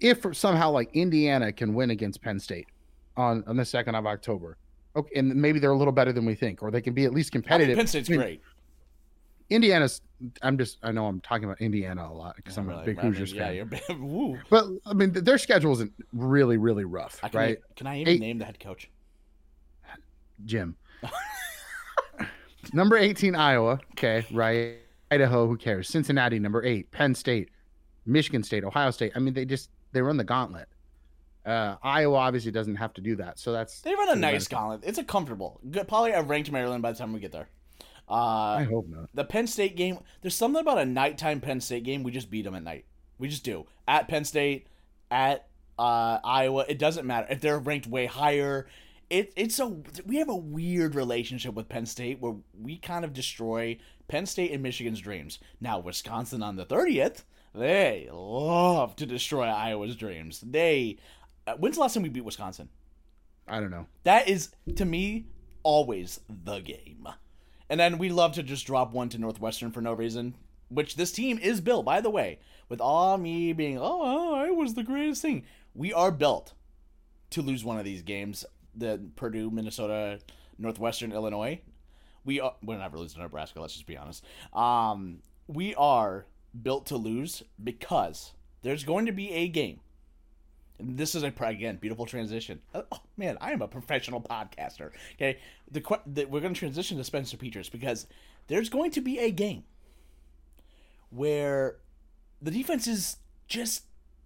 If somehow like Indiana can win against Penn State on on the second of October, okay, and maybe they're a little better than we think, or they can be at least
I
competitive.
Penn State's
I mean,
great.
Indiana's. I'm just. I know I'm talking about Indiana a lot because I'm a
Really,
big
I mean,
Hoosiers
yeah,
fan.
you're [LAUGHS]
But I mean, their schedule isn't really, really rough,
I can,
right?
Can I even
Eight-
name the head coach?
Jim. [LAUGHS] Number 18, Iowa. Okay, right. Idaho, who cares? Cincinnati, number eight. Penn State, Michigan State, Ohio State. I mean, they just they run the gauntlet. Uh, Iowa obviously doesn't have to do that, so that's
They run a nice gauntlet. It's a comfortable. Good, probably a ranked Maryland by the time we get there. Uh,
I hope not.
the Penn State game. There's something about a nighttime Penn State game. We just beat them at night. We just do at Penn State, at uh, Iowa. It doesn't matter if they're ranked way higher. It, it's a we have a weird relationship with Penn State where we kind of destroy Penn State and Michigan's dreams. Now Wisconsin on the thirtieth, they love to destroy Iowa's dreams. They when's the last time we beat Wisconsin?
I don't know.
That is to me always the game. And then we love to just drop one to Northwestern for no reason, which this team is built, by the way, with all me being, oh, I was the greatest thing. We are built to lose one of these games. The Purdue, Minnesota, Northwestern, Illinois. We are we're never losing to Nebraska, let's just be honest. Um, we are built to lose because there's going to be a game this is a again beautiful transition. Oh, oh man, I am a professional podcaster. Okay, the, the we're going to transition to Spencer Petras because there's going to be a game where the defense is just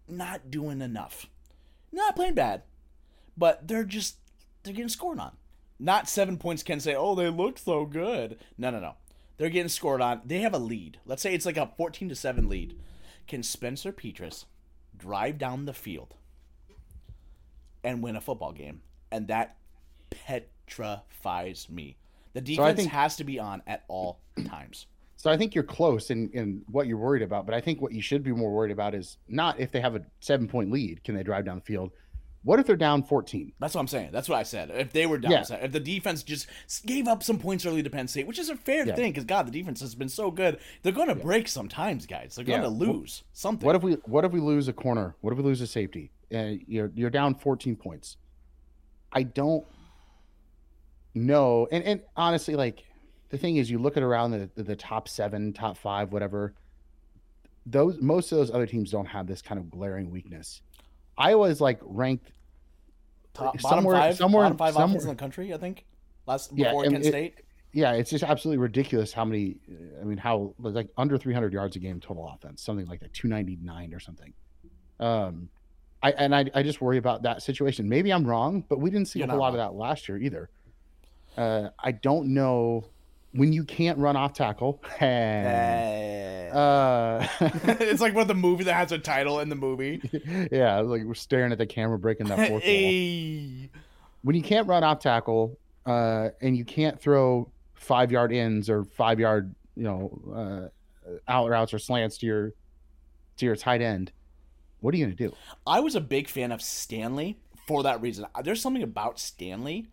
not doing enough. Not playing bad, but they're just they're getting scored on. Not seven points can say, oh, they look so good. No, no, no. They're getting scored on. They have a lead. Let's say it's like a 14 to 7 lead. Can Spencer Petras drive down the field and win a football game? And that petrifies me. The defense
think-
has to be on at all times.
So I think you're close in, in what you're worried about, but I think what you should be more worried about is not if they have a seven point lead, can they drive down the field? What if they're down 14?
That's what I'm saying. That's what I said. If they were down,
Yeah.
if the defense just gave up some points early to Penn State, which is a fair
Yeah.
thing, because God, the defense has been so good. They're going to break sometimes, guys. They're going
Yeah.
to lose something.
What if we what if we lose a corner? What if we lose a safety? And you're you're down 14 points. I don't know. And and honestly, like the thing is, you look at around the, the the top seven, top five, whatever. Those most of those other teams don't have this kind of glaring weakness. Iowa is like ranked.
Top, bottom
somewhere-
five,
somewhere-
bottom five offense in the country, I think. Last
Yeah,
before
and
Kent
it-
State.
Yeah, it's just absolutely ridiculous how many. I mean, how like under 300 yards a game total offense, something like that, 299 or something. Um, I and I, I just worry about that situation. Maybe I'm wrong, but we didn't see
You're
a whole lot of that last year either. Uh, I don't know when you can't run off tackle. [LAUGHS]
Eh.
uh, [LAUGHS]
it's like one of the movie that has a title in the movie. [LAUGHS]
yeah, like we're staring at the camera, breaking that fourth wall. When you can't run off tackle uh, and you can't throw five yard ins or five yard you know uh, out routes or slants to your to your tight end, what are you gonna do?
I was a big fan of Stanley for that reason. There's something about Stanley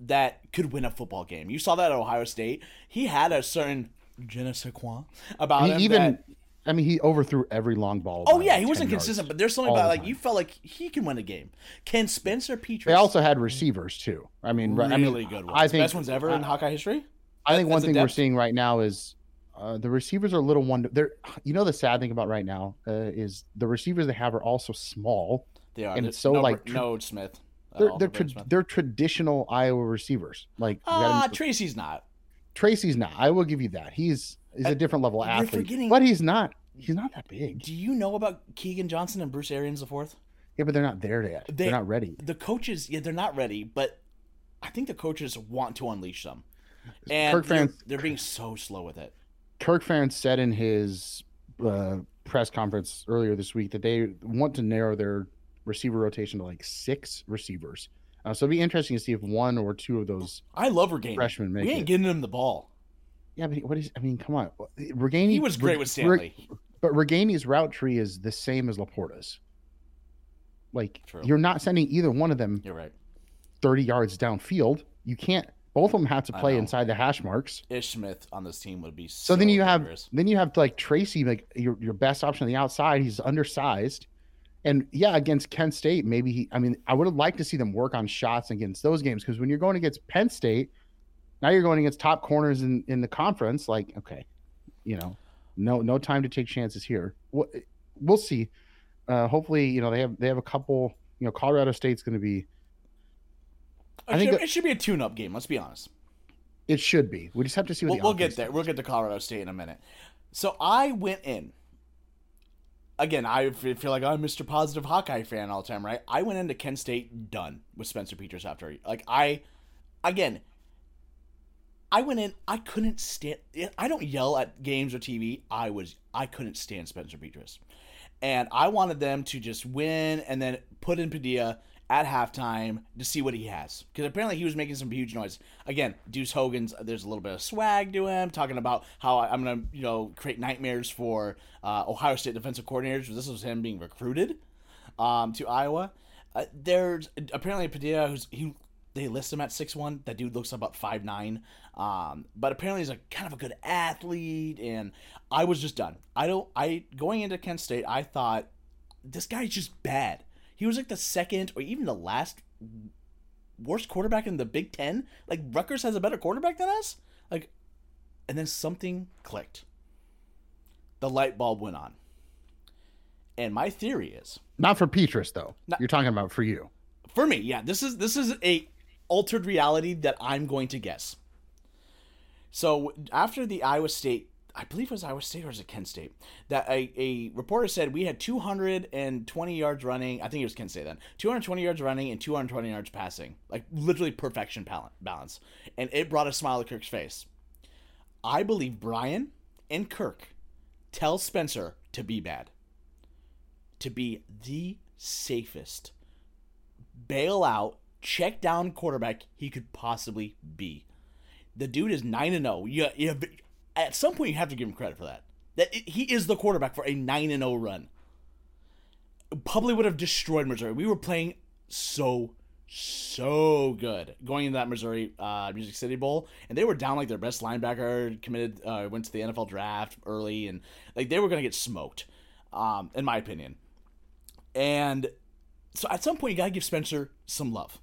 that could win a football game. You saw that at Ohio State. He had a certain je ne sais quoi about
He
him.
even,
that-
I mean, he overthrew every long ball.
oh yeah, he wasn't
yards.
consistent, but there's something about like
time.
you felt like he can win a game. Can Spencer Petras?
They also had receivers too. I mean,
really
I mean,
good ones.
I think
best ones ever in Hawkeye history.
I think one thing we're seeing right now is uh, the receivers are a little one. They're you know the sad thing about right now uh, is the receivers they have are also small.
They are.
And
it's
so,
no,
like,
no Smith.
They're they're, tra-
Smith.
they're traditional Iowa receivers. Like
Ah, Tracy's not.
Tracy's not. I will give you that. He's
Uh,
a different level
you're
athlete,
forgetting-
but he's not. He's not that big.
Do you know about Keagan Johnson and Bruce Arians the fourth?
Yeah, but they're not there yet. They, are not ready.
The coaches, yeah, they're not ready, but I think the coaches want to unleash them, and
Kirk
they're, they're being so slow with it.
Kirk Ferentz said in his uh, press conference earlier this week that they want to narrow their receiver rotation to like six receivers. Uh, so it'd be interesting to see if one or two of those.
I love Regain.
Freshmen make
we ain't
it.
getting him the ball.
Yeah, but what is? I mean, come on. Ragaini,
He was great with Stanley.
but Ragaini's route tree is the same as LaPorta's. Like
True.
you're not sending either one of them
You're right.
30 yards downfield. You can't. Both of them have to play inside the hash marks.
Ish Smith on this team would be
So, then you have then you have like Tracy, like your your best option on the outside. He's undersized, and yeah, against Kent State, maybe he. I mean, I would have liked to see them work on shots against those games because when you're going against Penn State, now you're going against top corners in in the conference. Like, okay, you know, no no time to take chances here. We'll, we'll see. Uh, hopefully, you know they have they have a couple. You know, Colorado State's going to be. I
It
think
should,
that-
it should be a tune-up game. Let's be honest.
It should be. We just have to see what
We'll,
the
we'll get there.
does.
We'll get to Colorado State in a minute. So I went in. Again, I feel like I'm Mr. Positive Hawkeye fan all the time, right? I went into Kent State done with Spencer Petras after. Like I, again, I went in. I couldn't stand. I don't yell at games or TV. I was. I couldn't stand Spencer Petras, and I wanted them to just win and then put in Padilla at halftime to see what he has. Because apparently he was making some huge noise. Again, Deuce Hogan's, there's a little bit of swag to him, talking about how I'm to, you know, create nightmares for uh, Ohio State defensive coordinators. This was him being recruited um, to Iowa. Uh, there's apparently Padilla, who's, he, they list him at six one. That dude looks about five nine. Um, but apparently he's a kind of a good athlete, and I was just done. I don't. I going into Kent State, I thought this guy's just bad. He was like the second or even the last worst quarterback in the Big Ten. Like Rutgers has a better quarterback than us. Like, and then something clicked. The light bulb went on. And my theory is
not for Petras though. Not, You're talking about for you.
For me, yeah. This is this is a altered reality that I'm going to guess. So after the Iowa State I believe it was Iowa State or was it Kent State that a, a reporter said we had 220 yards running. I think it was Kent State then. 220 yards running and 220 yards passing, like literally perfection balance, and it brought a smile to Kirk's face. I believe Brian and Kirk tell Spencer to be bad, to be the safest, bail out, check down quarterback he could possibly be. The dude is nine and zero. Oh. You, you at some point you have to give him credit for that. That it, he is the quarterback for a nine and zero oh run. Probably would have destroyed Missouri. We were playing so so good going into that Missouri uh, Music City Bowl, and they were down like their best linebacker committed uh, went to the NFL draft early, and like they were gonna get smoked, um, in my opinion. And so at some point you gotta give Spencer some love.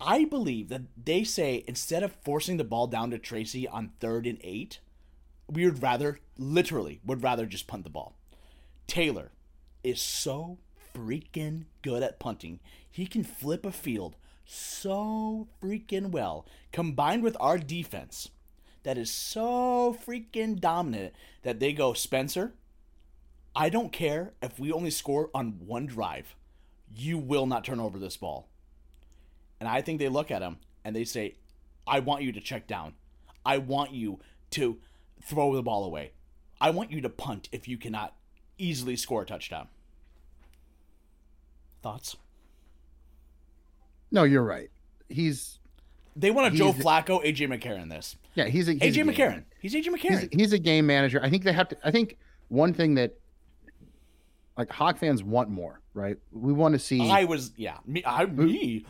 I believe that they say instead of forcing the ball down to Tracy on third and eight, we would rather, literally, would rather just punt the ball. Taylor is so freaking good at punting. He can flip a field so freaking well, combined with our defense that is so freaking dominant that they go, Spencer, I don't care if we only score on one drive. You will not turn over this ball. And I think they look at him and they say, I want you to check down. I want you to throw the ball away. I want you to punt if you cannot easily score a touchdown. Thoughts?
No, you're right. He's
they want a Joe Flacco, AJ McCarron. This,
yeah, he's a
he's AJ a McCarron. He's AJ McCarron.
He's, he's, a game manager. I think they have to. I think one thing that like Hawk fans want more, right? We want to see.
I was yeah, me. I me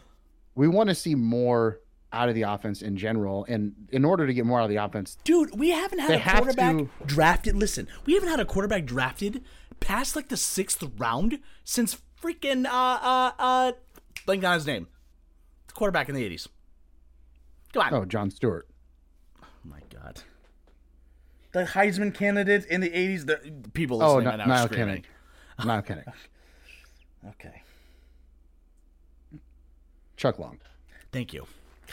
we want to see more out of the offense in general. And in order to get more out of the offense,
dude, we haven't had a quarterback to... drafted. Listen, we haven't had a quarterback drafted past like the sixth round since freaking uh uh uh, blank on his name, the quarterback in the eighties. Come on.
Oh, Jon Stewart.
Oh my god. The Heisman candidate in the eighties. The people listening oh, no, right now
no,
screaming.
Kidding. Not kidding.
okay.
Chuck Long.
Thank you.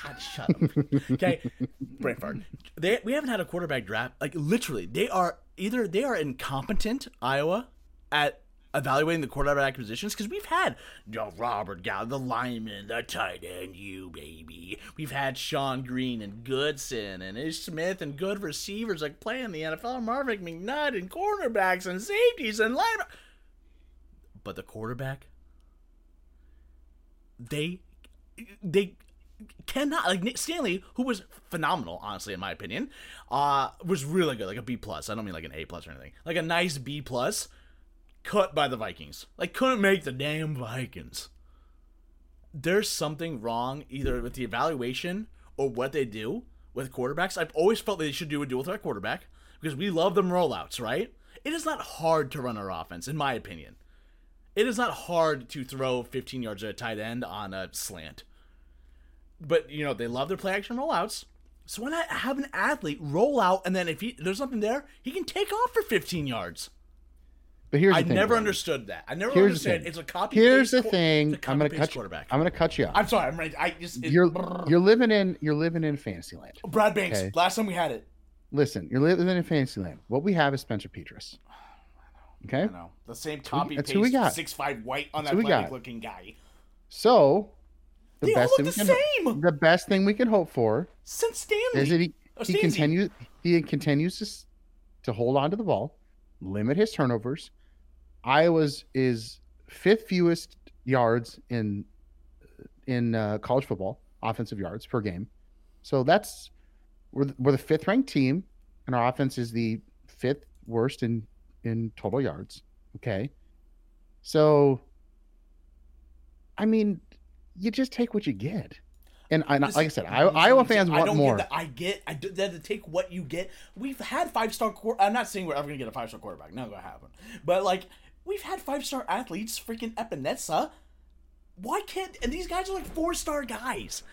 God, shut up. [LAUGHS] okay, brain fart. They we haven't had a quarterback draft. Like literally, they are either they are incompetent Iowa at evaluating the quarterback positions because we've had you Robert Gal, the lineman, the tight end, you baby. We've had Shonn Greene and Goodson and Ish Smith and good receivers like playing the NFL, Marvin McNutt and cornerbacks and safeties and linebackers. But the quarterback, they they cannot like Nick Stanley, who was phenomenal, honestly, in my opinion, uh, was really good, like a B plus. I don't mean like an A plus or anything, like a nice B plus. Cut by the Vikings, like couldn't make the damn Vikings. There's something wrong either with the evaluation or what they do with quarterbacks. I've always felt they should do a deal with our quarterback because we love them rollouts, right? It is not hard to run our offense, in my opinion. It is not hard to throw 15 yards at a tight end on a slant but you know they love their play action rollouts. So why not have an athlete roll out and then if he, there's something there, he can take off for 15 yards.
But here's
I
thing,
never understood that. I never here's understood it's a copy.
Here's the thing. I'm gonna cut you. I'm gonna cut you off.
I'm sorry. I'm ready. I just
it, you're you're living in you're living in Fantasyland.
Brad Banks. Okay. Last time we had it.
listen, you're living in fantasy land. What we have is Spencer Petras. Okay.
I know the same copy
that's who we got.
six five white on
That's
that
who we got.
athletic looking guy.
So the
They all
best
look
thing
the
we can
same
the best thing we can hope for
since Stanley.
is that he, he continues he continues to to hold on to the ball, limit his turnovers. Iowa's is fifth fewest yards in in uh, college football, offensive yards per game. So that's we're the, we're the fifth ranked team, and our offense is the fifth worst in in total yards. Okay, so I mean, you just take what you get. And I, like I said, I, Iowa fans
I
want
don't
more.
Get that. I get. I do, that to take what you get. We've had five star. I'm not saying we're ever gonna get a five star quarterback. Not gonna happen. But like we've had five star athletes. Freaking Epenesa. Why can't? And these guys are like four star guys.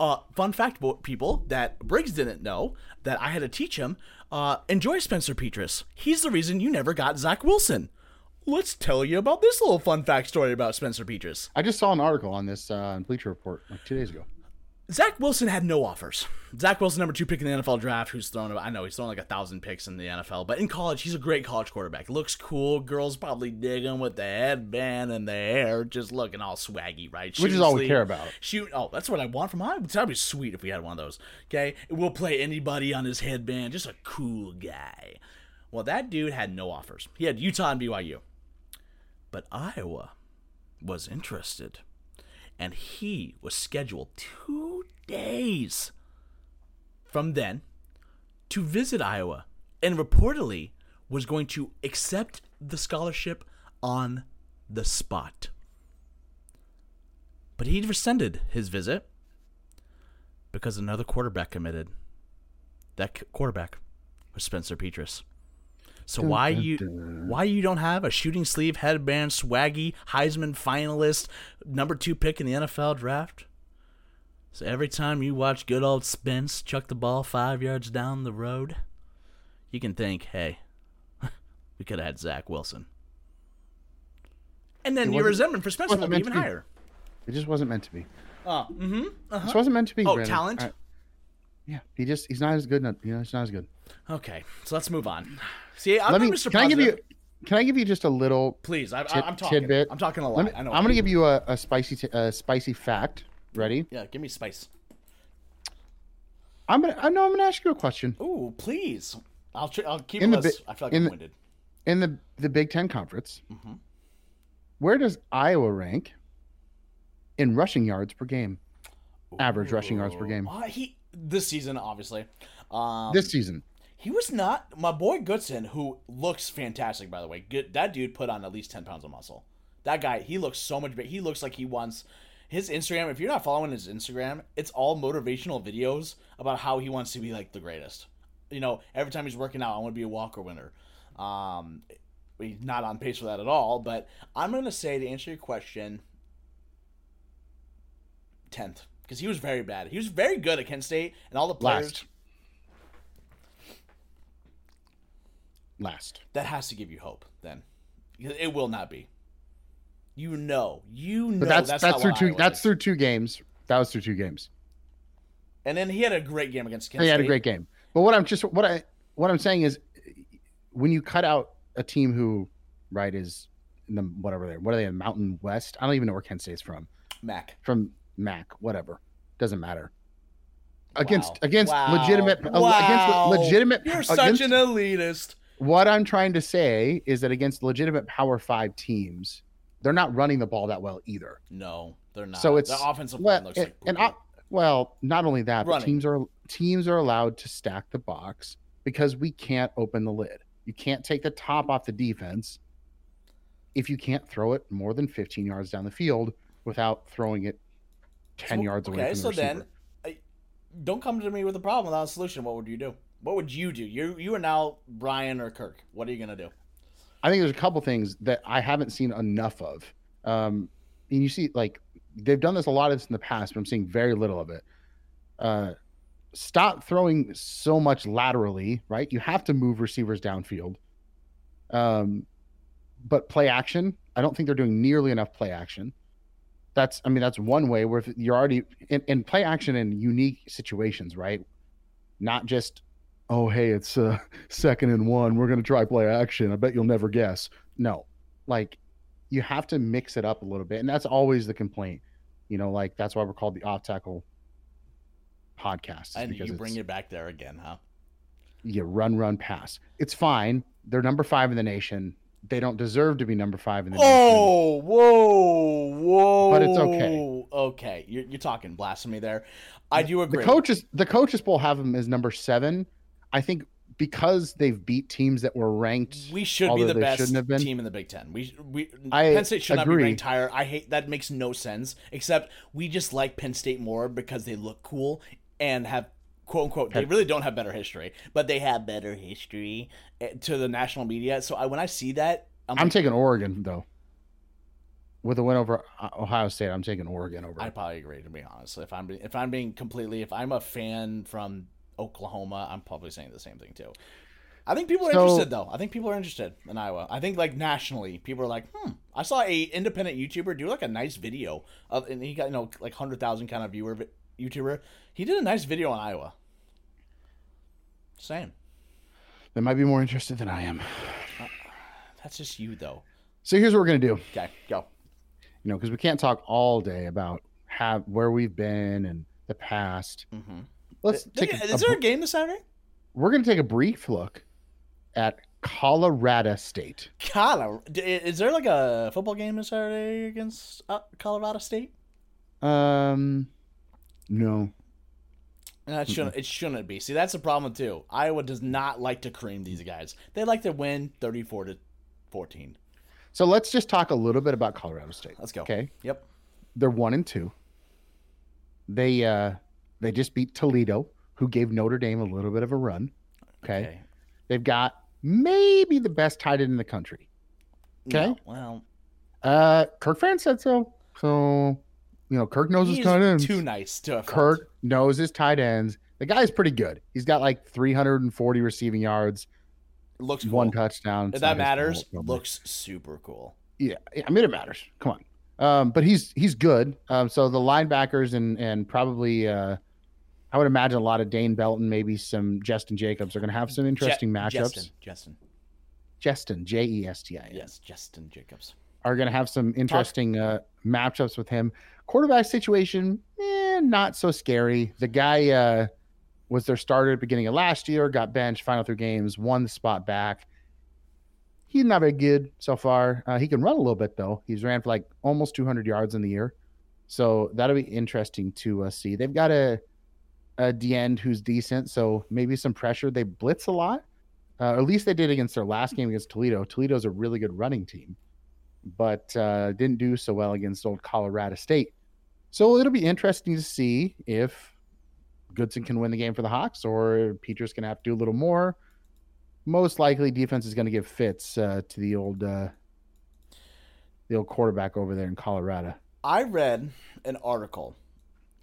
Uh, fun fact, people that Briggs didn't know that I had to teach him. Uh, enjoy Spencer Petras. He's the reason you never got Zach Wilson. Let's tell you about this little fun fact story about Spencer Petras.
I just saw an article on this uh, on Bleacher Report like two days ago.
Zach Wilson had no offers. Zach Wilson, number two pick in the NFL draft, who's thrown, I know he's thrown like a thousand picks in the NFL, but in college, he's a great college quarterback. Looks cool. Girls probably dig him with the headband and the hair, just looking all swaggy, right?
Which is all we care about.
Shoot, oh, that's what I want from him. That'd be sweet if we had one of those. Okay, we'll play anybody on his headband, just a cool guy. Well, that dude had no offers. He had Utah and BYU, but Iowa was interested, and he was scheduled two days from then to visit Iowa, and reportedly was going to accept the scholarship on the spot. But he rescinded his visit because another quarterback committed. That quarterback was Spencer Petras. So
Dun,
why
dun,
you
dun.
why you don't have a shooting sleeve headband swaggy Heisman finalist number two pick in the NFL draft? So every time you watch good old Spence chuck the ball five yards down the road, you can think, hey, [LAUGHS] we could have had Zach Wilson. And then your resentment for Spencer
wasn't
will be even higher.
It just wasn't meant to be.
Uh, mm-hmm. Uh-huh.
This wasn't meant to be.
Oh,
Brandon.
talent?
I- yeah, he just he's not as good. You know, he's not as good.
Okay, so let's move on. See, I'm
Let me.
Mr.
Can I give you? Can I give you just a little?
Please, I, I'm talking.
tidbit?
I'm talking a lot.
me,
I know.
I'm going to give you a, a spicy t- a spicy fact. Ready?
Yeah, give me spice.
I'm gonna. I know. I'm gonna ask you a question.
Ooh, please. I'll tr- I'll keep
In the bi-
I feel like I'm
the-
winded.
In the the Big Ten conference,
Mm-hmm.
where does Iowa rank in rushing yards per game? Average rushing yards per game
Uh, he this season, obviously. Um,
this season.
he was not my boy Goodson, who looks fantastic by the way. Good, that dude put on at least ten pounds of muscle. That guy, he looks so much big. He looks like he wants his Instagram. If you're not following his Instagram, it's all motivational videos about how he wants to be like the greatest. You know, every time he's working out, I want to be a Walker winner. Um, he's not on pace for that at all. But I'm gonna say to answer your question, tenth because he was very bad. He was very good at Kent State, and all the players.
Last. Last.
that has to give you hope then it will not be you know you know
But that's
that's,
that's, through two.
Iowa
That's
is.
through two games. That was through two games.
and then he had a great game against Kent
He had a great game. But what I'm just what I what I'm saying is, when you cut out a team who, right, is in the whatever they what are they in Mountain West? I don't even know where Kent State's from.
Mac
From Mac, whatever, doesn't matter. Against
Wow.
against
Wow.
legitimate
Wow.
against legitimate
you're
against,
such an elitist
what I'm trying to say is that against legitimate Power Five teams, they're not running the ball that well either.
no they're not
So it's
the offensive
well,
line looks
and,
like
and. Well, not only that, but teams are teams are allowed to stack the box because we can't open the lid. You can't take the top off the defense if you can't throw it more than 15 yards down the field without throwing it 10
So-
yards away
okay
from the
so
receiver.
then I, don't come to me with a problem without a solution what would you do what would you do you you are now Brian or Kirk what are you gonna do
I think there's a couple things that I haven't seen enough of. Um, and you see, like they've done this a lot of this in the past, but I'm seeing very little of it. Uh, stop throwing so much laterally, right? You have to move receivers downfield. Um, but play action, I don't think they're doing nearly enough play action. That's, I mean, that's one way where if you're already in, in play action in unique situations, right? Not just oh hey, it's uh, [LAUGHS] second and one. We're gonna try play action. I bet you'll never guess. No, like you have to mix it up a little bit, and that's always the complaint. You know, like that's why we're called the off tackle podcast.
And you bring it back there again, huh?
You run, run, pass. It's fine. They're number five in the nation. They don't deserve to be number five in the
oh, nation. whoa, whoa!
But it's okay.
Okay, you're, you're talking blasphemy there. I do agree.
The coaches, the coaches will have them as number seven. I think because they've beat teams that were ranked.
We should be the best team in the Big Ten. We we I Penn State should agree. not be ranked higher. I hate that makes no sense. Except we just like Penn State more because they look cool and have quote unquote they really don't have better history, but they have better history eh, to the national media. So I, when I see that,
I'm, I'm like, taking Oregon though. With a win over uh, Ohio State, I'm taking Oregon over.
I probably agree to be honest. If I'm if I'm being completely if I'm a fan from Oklahoma, I'm probably saying the same thing too. I think people are so, interested though. I think people are interested in Iowa. I think like nationally, people are like, hmm. I saw a independent YouTuber do like a nice video of, and he got you know like hundred thousand kind of viewer YouTuber. He did a nice video on Iowa. Same.
They might be more interested than I am. Uh,
that's just you though.
So here's what we're gonna do.
Okay, go.
You know, because we can't talk all day about have where we've been and the past.
Mm-hmm. Let's is, take. Is a, there a game this Saturday?
We're gonna take a brief look at Colorado State.
Colorado. Is there like a football game this Saturday against uh, Colorado State?
Um, no.
And it shouldn't. It shouldn't be. See, that's the problem too. Iowa does not like to cream these guys. They like to win thirty-four to fourteen.
So let's just talk a little bit about Colorado State.
Let's go.
Okay.
Yep.
They're one and two. They uh they just beat Toledo, who gave Notre Dame a little bit of a run. Okay. okay. They've got maybe the best tight end in the country. Okay.
No, well.
Uh, Kirk Fan said so. So, you know, Kirk knows his tight ends.
Too nice to.
Kirk knows his tight ends. The guy's pretty good. He's got like 340 receiving yards.
Looks
cool. one touchdown.
If that matters. looks super cool.
Yeah, I mean it matters. Come on. Um, but he's he's good. Um, so the linebackers and and probably uh, I would imagine a lot of Dane Belton, maybe some Justin Jacobs are going to have some interesting Je- matchups.
Justin, Justin,
Justin, J E S T I N.
Yes, Jestin Jacobs
are going to have some interesting uh, matchups with him. Quarterback situation, eh, not so scary. The guy uh, was their starter at the beginning of last year, got benched, final three games, won the spot back. He's not very good so far. Uh, he can run a little bit though. He's ran for like almost 200 yards in the year, so that'll be interesting to uh, see. They've got a a D end who's decent, so maybe some pressure. They blitz a lot. Uh, at least they did against their last game against Toledo. Toledo's a really good running team, but uh, didn't do so well against old Colorado State. So it'll be interesting to see if Goodson can win the game for the Hawks or Petras going to have to do a little more. Most likely, defense is going to give fits uh, to the old uh, the old quarterback over there in Colorado.
I read an article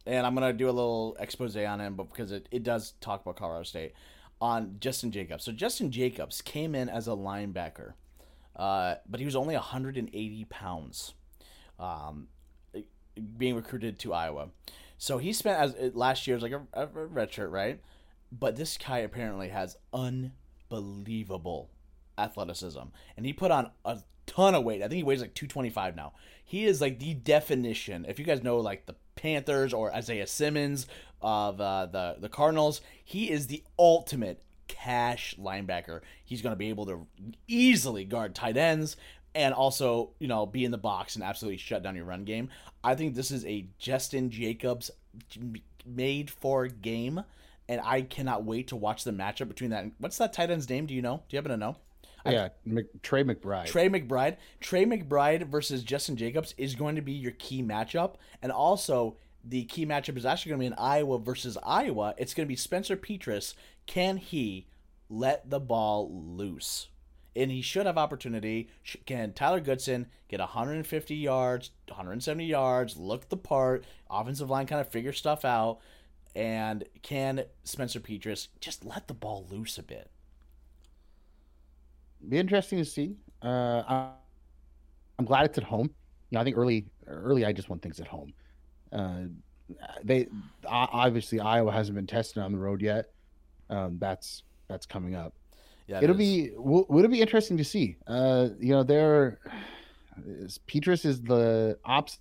and I'm gonna do a little expose on him, but because it, it does talk about Colorado State on Jestin Jacobs. So Jestin Jacobs came in as a linebacker, uh, but he was only 180 pounds, um, being recruited to Iowa. So he spent as last year as like a, a red shirt, right? But this guy apparently has unbelievable athleticism, and he put on a ton of weight. I think he weighs like 225 now. He is like the definition. If you guys know like the Panthers or Isaiah Simmons of uh, the the Cardinals. He is the ultimate cash linebacker. He's going to be able to easily guard tight ends and also, you know, be in the box and absolutely shut down your run game. I think this is a Jestin Jacobs made for game, and I cannot wait to watch the matchup between that. What's that tight end's name? Do you know? Do you happen to know?
Yeah, Mc, Trey McBride.
Trey McBride. Trey McBride versus Jestin Jacobs is going to be your key matchup. And also, the key matchup is actually going to be in Iowa versus Iowa. It's going to be Spencer Petras. Can he let the ball loose? And he should have opportunity. Can Tyler Goodson get 150 yards, 170 yards, look the part, offensive line kind of figure stuff out? And can Spencer Petras just let the ball loose a bit?
be interesting to see. Uh, I'm glad it's at home. You know, I think early, early, I just want things at home. Uh, they obviously Iowa hasn't been tested on the road yet. Um, that's that's coming up.
Yeah, it
It'll
is.
be will, would it be interesting to see? Uh, you know, there, is- Petras is the ops.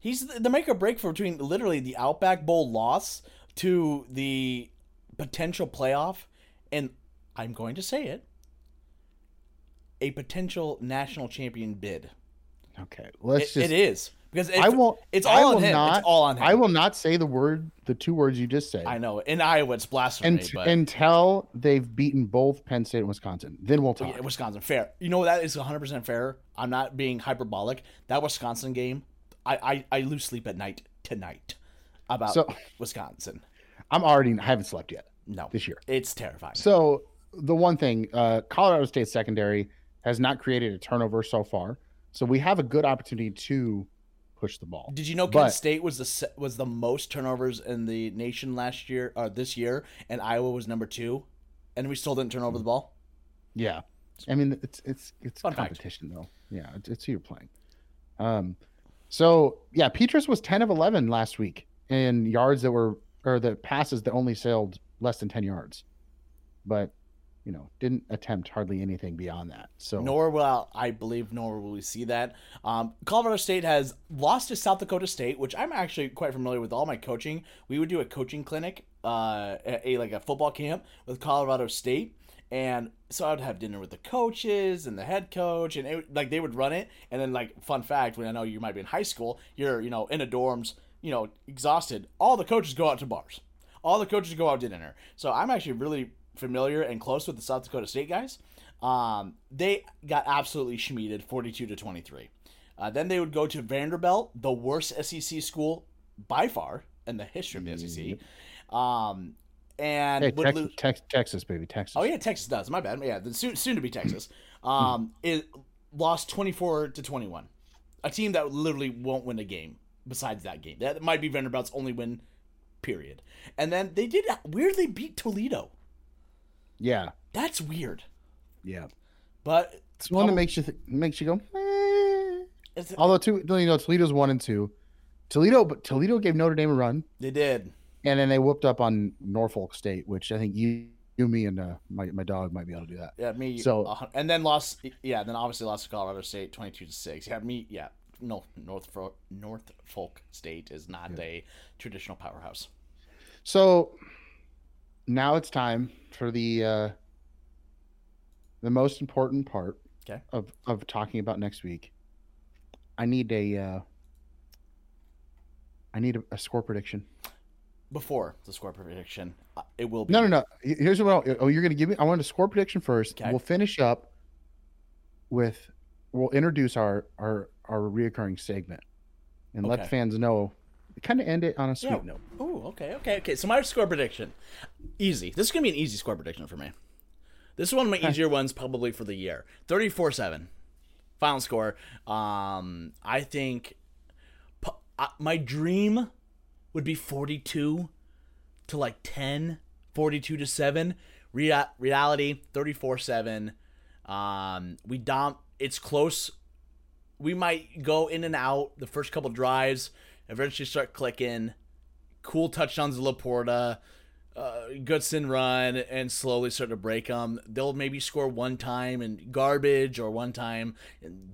He's the the make or break for between literally the Outback Bowl loss to the potential playoff, and I'm going to say it, a potential national champion bid.
Okay, let's
It,
just.
it is because
I won't.
It's all on him.
Not,
it's all on him.
I will not say the word, the two words you just said.
I know. In Iowa, it's blasphemy.
and,
but
until they've beaten both Penn State and Wisconsin, then we'll talk.
Yeah, Wisconsin, fair. You know that is 100% fair. I'm not being hyperbolic. That Wisconsin game, I I, I lose sleep at night tonight about
So-
Wisconsin.
I'm already. I haven't slept yet
No,
this year.
it's terrifying.
So the one thing, uh, Colorado State secondary has not created a turnover so far, so we have a good opportunity to push the ball.
Did you know Kent
but-
State was the was the most turnovers in the nation last year or this year, and Iowa was number two, and we still didn't turn over the ball.
Yeah, I mean it's it's it's
Fun fact.
competition though. Yeah, it's, it's who you're playing. Um, so yeah, Petras was 10 of 11 last week in yards that were or the passes that only sailed less than 10 yards, but you know didn't attempt hardly anything beyond that. So
Nor will I believe, nor will we see that. Um, Colorado State has lost to South Dakota State, which I'm actually quite familiar with. All my coaching, we would do a coaching clinic, uh, a, like a football camp with Colorado State, and so I'd have dinner with the coaches and the head coach, and it, like they would run it. And then, like fun fact, when I know you might be in high school, you're you know in the dorms, you know exhausted. All the coaches go out to bars. All the coaches go out to dinner. So I'm actually really familiar and close with the South Dakota State guys. Um, they got absolutely schmeeded, 42 to 23. Uh, then they would go to Vanderbilt, the worst SEC school by far in the history of the SEC. Um, and
hey,
would
Texas,
lose.
Tex- Texas, baby, Texas.
Oh yeah, Texas does. My bad. Yeah, the soon, soon to be Texas. Um, it lost 24 to 21. A team that literally won't win a game besides that game. That might be Vanderbilt's only win. Period. And then they did weirdly beat Toledo.
Yeah,
That's weird.
yeah.
But
It's one that makes you th- makes you go. "Eh."
it's,
Although, two, you know, Toledo's one and two. Toledo, but Toledo gave Notre Dame a run,
they did.
and then they whooped up on Norfolk State, which I think you, you, me, and uh, my my dog might be able to do that.
Yeah, me.
So-
uh, and then lost. Yeah, then obviously lost to Colorado State, twenty-two to six. Yeah, me. Yeah, no, North Norfolk State is not a traditional powerhouse.
So now it's time for the uh, the most important part
Okay.
of of talking about next week. I need a uh, I need a, a score prediction.
Before the score prediction, uh, it will be.
No, no, no. Here's what. I'll, oh, you're gonna give me. I want a score prediction first.
Okay.
We'll finish up with. We'll introduce our our our reoccurring segment, and let
Okay.
the fans know. Kind of end it on a sweet
Yeah.
note.
Oh, okay, okay, okay. So my score prediction, easy. This is gonna be an easy score prediction for me. This is one of my easier ones probably for the year. Thirty-four-seven, final score. Um, I think uh, my dream would be forty-two to like 10, 42 to seven. Rea- reality, thirty-four-seven. Um, we dom. It's close we might go in and out the first couple drives, eventually start clicking. Cool touchdowns to LaPorta, uh, Goodson run, and slowly start to break them. They'll maybe score one time in garbage or one time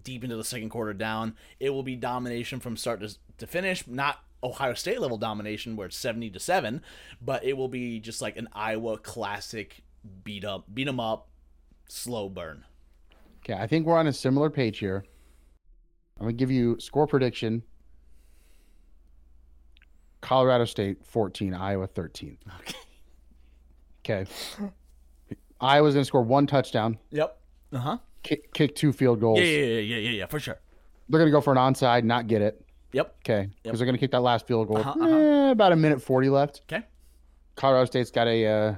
deep into the second quarter down. It will be domination from start to, to finish, not Ohio State level domination where it's 70 to 7, but it will be just like an Iowa classic beat up, beat 'em up, slow burn.
Okay, I think we're on a similar page here. I'm gonna give you score prediction. Colorado State 14, Iowa 13.
Okay.
Okay. Iowa's gonna score one touchdown,
Yep. Uh huh.
kick, kick two field goals.
Yeah, yeah, yeah, yeah, yeah, for sure.
They're gonna go for an onside, not get it.
Yep.
Okay, because they're gonna kick that last field goal.
Uh-huh, uh-huh.
Eh, about a minute 40 left.
Okay.
Colorado State's got a uh,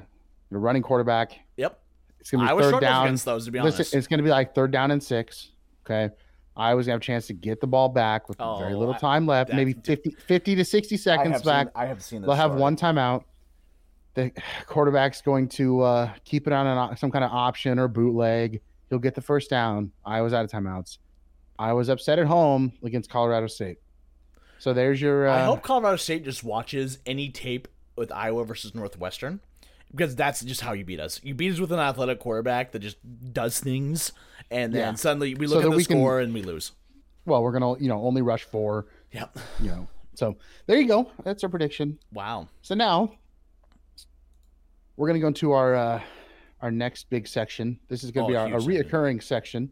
a running quarterback.
Yep.
It's gonna be
I
third down.
against those, to be honest.
Listen, it's going to be like third down and six. Okay. Iowa's going to have a chance to get the ball back with very
Oh,
little time left, maybe 50, 50 to 60 seconds back.
I have seen this.
They'll have one timeout. The quarterback's going to uh, keep it on an, some kind of option or bootleg. He'll get the first down. Iowa's out of timeouts. I was upset at home against Colorado State. So there's your. Uh,
I hope Colorado State just watches any tape with Iowa versus Northwestern because that's just how you beat us. You beat us with an athletic quarterback that just does things, and then
Yeah.
suddenly we look
that
at the
we can-
score and we lose.
Well, we're gonna you know only rush four.
Yep.
You know, so there you go. That's our prediction.
Wow.
So now we're gonna go into our uh, our next big section. This is gonna
Oh,
be our a reoccurring section,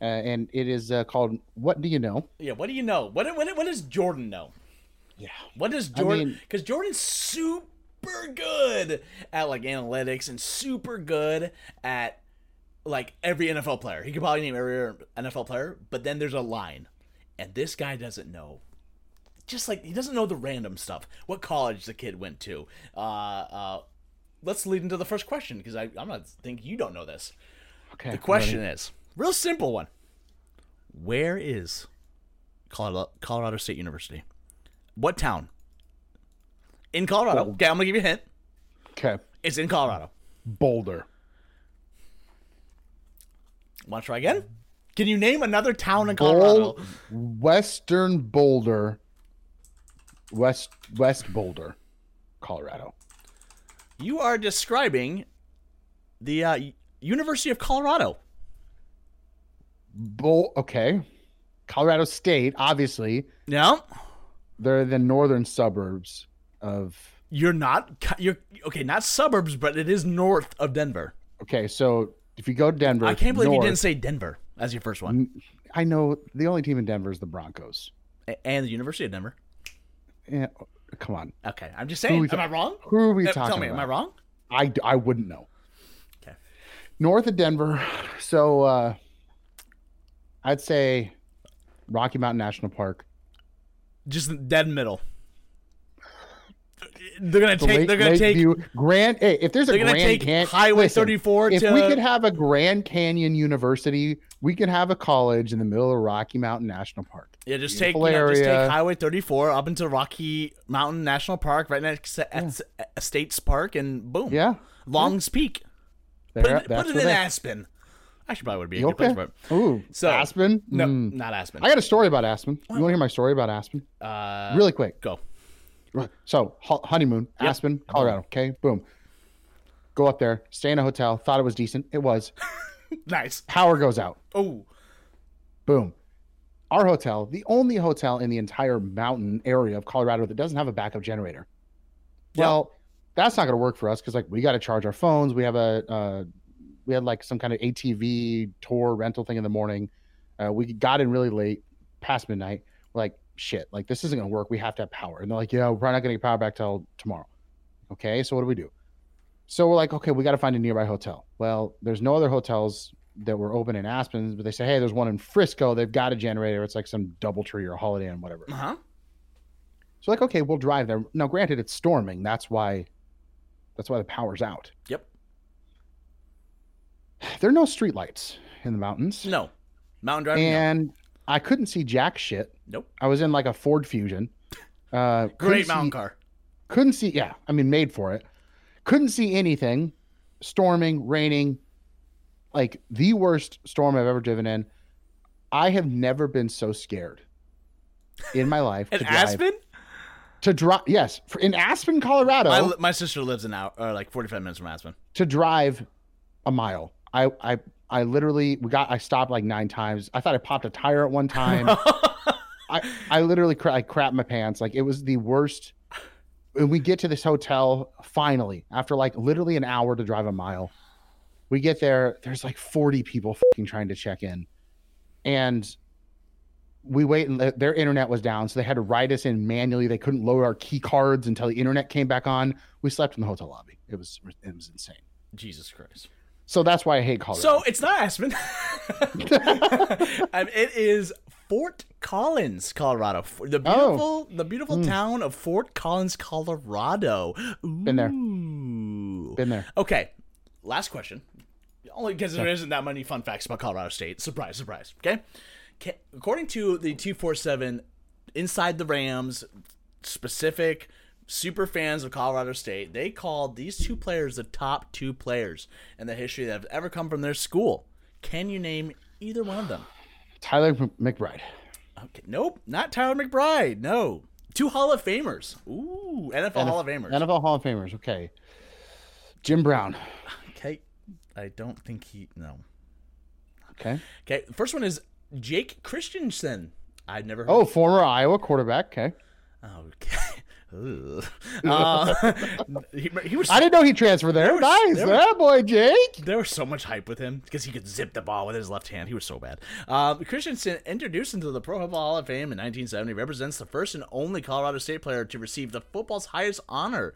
uh, and it is uh, called "What Do You Know."
Yeah. What do you know? What what what does Jordan know?
Yeah.
What does
I
Jordan?
mean-
Because Jordan's super good at like analytics and super good at like every NFL player. He could probably name every NFL player, but then there's a line, and this guy doesn't know. Just like he doesn't know the random stuff. What college the kid went to. Uh, uh, let's lead into the first question because I'm not think you don't know this.
Okay.
The question is real simple one. Where is Colorado, Colorado State University? What town? In Colorado.
Well-
okay, I'm gonna give you a hint.
Okay.
It's in Colorado.
Boulder.
Want to try again? Can you name another town in Colorado?
Bol- Western Boulder. West West Boulder, Colorado.
You are describing the uh, University of Colorado.
Bol- okay. Colorado State, obviously,
No,
they're the northern suburbs of
you're not. You're okay. Not suburbs, but it is north of Denver.
Okay, so if you go to Denver,
I can't believe you didn't say Denver as your first one,
I know the only team in Denver is the Broncos.
And the University of Denver.
Yeah, come on.
Okay, I'm just saying. Am
ta-
I wrong?
Who are we
Uh,
talking
Tell me,
about?
am I wrong?
I, I wouldn't know.
Okay.
North of Denver, so uh, I'd say Rocky Mountain National Park.
Just dead middle. They're gonna take.
Lake-
they're gonna take.
Lakeview- Grand. Hey, if there's a Grand
take
Can-
Highway
listen,
34
If
to.
we could have a Grand Canyon University, we could have a college in the middle of Rocky Mountain National Park.
yeah, just take. You know, just take. Highway 34 up into Rocky Mountain National Park, right next to S- Estes Park, and boom.
Yeah,
Long's Peak.
there,
Put it, put it in
they-
Aspen. Actually, probably would be a
You
good place
okay?
for it.
Ooh,
So-
Aspen.
No,
Mm.
not Aspen.
I got a story about Aspen. You want to hear my story about Aspen?
uh,
Really quick.
Go.
So ho- honeymoon,
Yep.
Aspen, Colorado. Okay, boom. Go up there, stay in a hotel. Thought it was decent. It was. [LAUGHS]
Nice.
Power goes out.
Oh,
Boom. Our hotel, the only hotel in the entire mountain area of Colorado that doesn't have a backup generator.
Yep.
Well, that's not going to work for us because like we got to charge our phones. We have a uh, we had like some kind of ATV tour rental thing in the morning. Uh, we got in really late, past midnight. We're like, shit, like this isn't going to work. We have to have power. And they're like, yeah, we're probably not going to get power back till tomorrow. Okay, so what do we do? So we're like, okay, we got to find a nearby hotel. Well, there's no other hotels that were open in Aspen, but they say, hey, there's one in Frisco. They've got a generator. It's like some DoubleTree or Holiday Inn, whatever.
uh huh.
So like, okay, we'll drive there. Now, granted, it's storming. That's why, that's why the power's out.
Yep.
There are no streetlights in the mountains,
No. Mountain driving. no.
I couldn't see jack shit.
Nope.
I was in like a Ford Fusion. Uh, [LAUGHS]
Great
see-
mountain car.
Couldn't see. Yeah, I mean, made for it. Couldn't see anything. Storming, raining, like the worst storm I've ever driven in. I have never been so scared in my life [LAUGHS]
In
to drive.
Aspen?
To drive, yes, for, in Aspen, Colorado,
My, my sister lives an hour, or like 45 minutes from Aspen.
to drive a mile. I, I, I literally we got. I stopped like nine times. I thought I popped a tire at one time. [LAUGHS] I, I literally cra- I crapped my pants. Like it was the worst. When we get to this hotel, finally, after like literally an hour to drive a mile, we get there. There's like 40 people fucking trying to check in, and we wait. And their internet was down, so they had to write us in manually. They couldn't load our key cards until the internet came back on. We slept in the hotel lobby. It was it was insane.
Jesus Christ.
So that's why I hate Colorado.
So it's not Aspen. [LAUGHS] um, it is Fort Collins, Colorado. F- The
Oh.
beautiful, the beautiful town of Fort Collins, Colorado.
Been there.
Ooh.
been there.
Okay, last question. Only because there isn't that many fun facts about Colorado State. Surprise, surprise. Okay, according to the two four seven, inside the Rams, specific super fans of Colorado State, they called these two players the top two players in the history that have ever come from their school. Can you name either one of them?
Tyler McBride.
Okay, nope, not Tyler McBride. No, two Hall of Famers. Ooh, NFL Hall of Famers.
NFL Hall of Famers. Okay. Jim Brown.
Okay, I don't think he. No.
Okay.
Okay, the first one is Jake Christensen. I'd never. Heard
Oh, former Iowa quarterback. Okay.
Okay. [LAUGHS] Uh, [LAUGHS] he, he was.
I didn't know he transferred there.
There was-
nice.
there
That boy, Jake.
there was so much hype with him because he could zip the ball with his left hand. He was so bad. Um, Christensen, introduced into the Pro Football Hall of Fame in 1970, represents the first and only Colorado State player to receive the football's highest honor.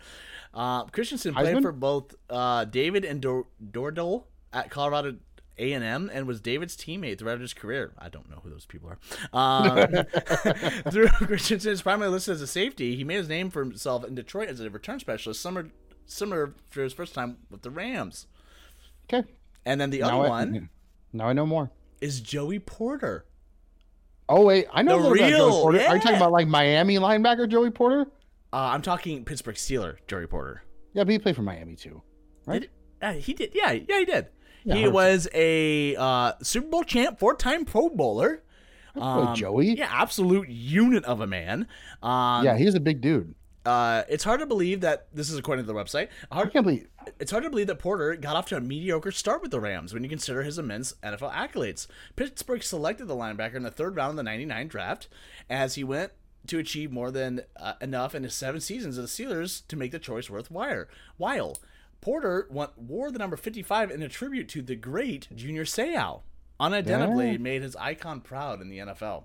Uh, Christensen played
Heisman?
for both uh, David and Dor- Dordal at Colorado A&M and was David's teammate throughout his career. I don't know who those people are. [LAUGHS] Um, [LAUGHS] through is primarily listed as a safety. He made his name for himself in Detroit as a return specialist, similar, similar for his first time with the Rams.
Okay.
And then the
Now
other
I-
one [LAUGHS]
Now I know more.
is Joey Porter.
Oh wait, I know
The
a little about
real-
Joey Porter. Are you talking about like Miami linebacker Joey Porter?
Uh, I'm talking Pittsburgh Steeler, Joey Porter.
Yeah, but he played for Miami too. Right?
Did, uh, he did. Yeah, yeah, he did. He was a uh, Super Bowl champ, four-time Pro Bowler.
boy, Joey.
Yeah, absolute unit of a man. Um,
Yeah, he's a big dude.
Uh, it's hard to believe that this is according to the website.
I
Hard,
can't believe.
it's hard to believe that Porter got off to a mediocre start with the Rams when you consider his immense NFL accolades. Pittsburgh selected the linebacker in the third round of the 99 draft as he went to achieve more than uh, enough in his seven seasons of the Steelers to make the choice worthwhile. While Porter won, wore the number 55 in a tribute to the great Junior Seau, unidentifiably
Yeah.
made his icon proud in the NFL.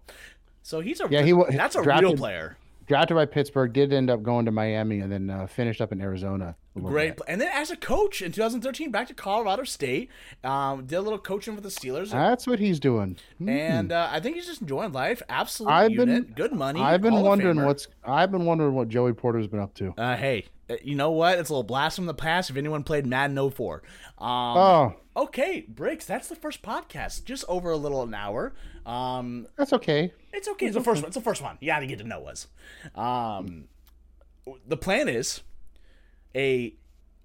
So he's a
Yeah, he
that's a real player.
Drafted by Pittsburgh, did end up going to Miami and then uh, finished up in Arizona.
Great,
bit.
and then as a coach in 2013, back to Colorado State, um, did a little coaching with the Steelers,
That's what he's doing. Hmm.
and uh, I think he's just enjoying life. Absolutely,
I've been-
unit, good money.
I've been wondering what's. I've been wondering what Joey Porter's been up to.
Uh, hey, uh, you know what? It's a little blast from the past. If anyone played Madden 04. Um,
Oh,
okay, Briggs. That's the first podcast, just over a little an hour. Um,
that's okay.
It's okay. It's the first one. It's the first one. You got to get to know us. Um, the plan is a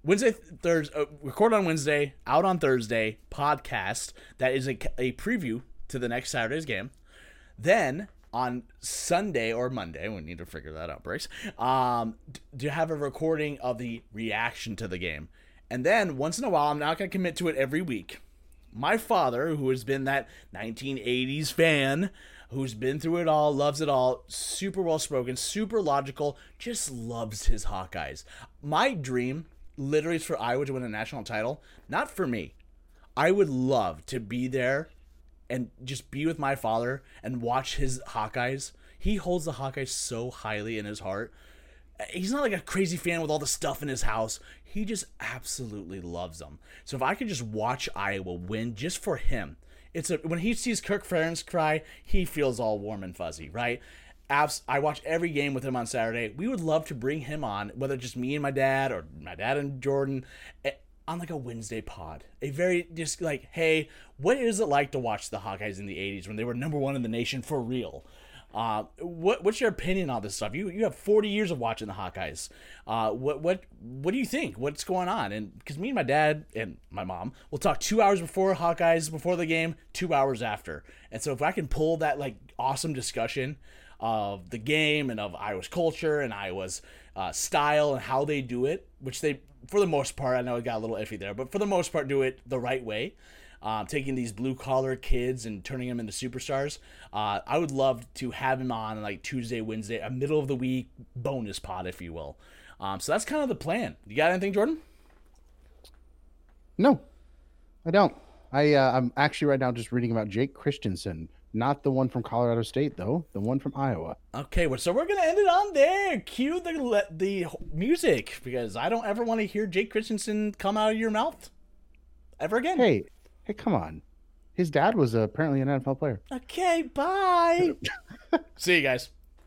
Wednesday, Thursday, uh, record on Wednesday, out on Thursday podcast that is a, a preview to the next Saturday's game. Then on Sunday or Monday, we need to figure that out, Briggs, um, to have a recording of the reaction to the game. And then once in a while, I'm not going to commit to it every week my father, who has been that 1980s fan, who's been through it all, loves it all, super well spoken, super logical, just loves his Hawkeyes. My dream literally is for Iowa to win a national title, not for me. I would love to be there and just be with my father and watch his Hawkeyes. He holds the Hawkeyes so highly in his heart. He's not like a crazy fan with all the stuff in his house. He just absolutely loves them. So if I could just watch Iowa win just for him, it's a when he sees Kirk Ferentz cry, he feels all warm and fuzzy, right? Abs- I watch every game with him on Saturday. We would love to bring him on, whether just me and my dad or my dad and Jordan, eh, on like a Wednesday pod. A very just like, hey, what is it like to watch the Hawkeyes in the '80s when they were number one in the nation for real? Uh, what what's your opinion on this stuff? You you have 40 years of watching the Hawkeyes. Uh, what what what do you think? What's going on? And because me and my dad and my mom will talk two hours before Hawkeyes before the game, two hours after. And so if I can pull that like awesome discussion of the game and of Iowa's culture and Iowa's uh, style and how they do it, which they for the most part I know it got a little iffy there, but for the most part do it the right way um, taking these blue collar kids and turning them into superstars. Uh, I would love to have him on like Tuesday, Wednesday, a middle of the week bonus pod, if you will. Um, so that's kind of the plan. You got anything, Jordan?
No, I don't. I uh, I'm actually right now just reading about Jake Christensen, not the one from Colorado State though, the one from Iowa.
Okay, well, so we're gonna end it on there. Cue the the music because I don't ever want to hear Jake Christensen come out of your mouth ever again.
Hey, hey, come on. His dad was uh, apparently an NFL player.
Okay, bye. [LAUGHS] See you guys.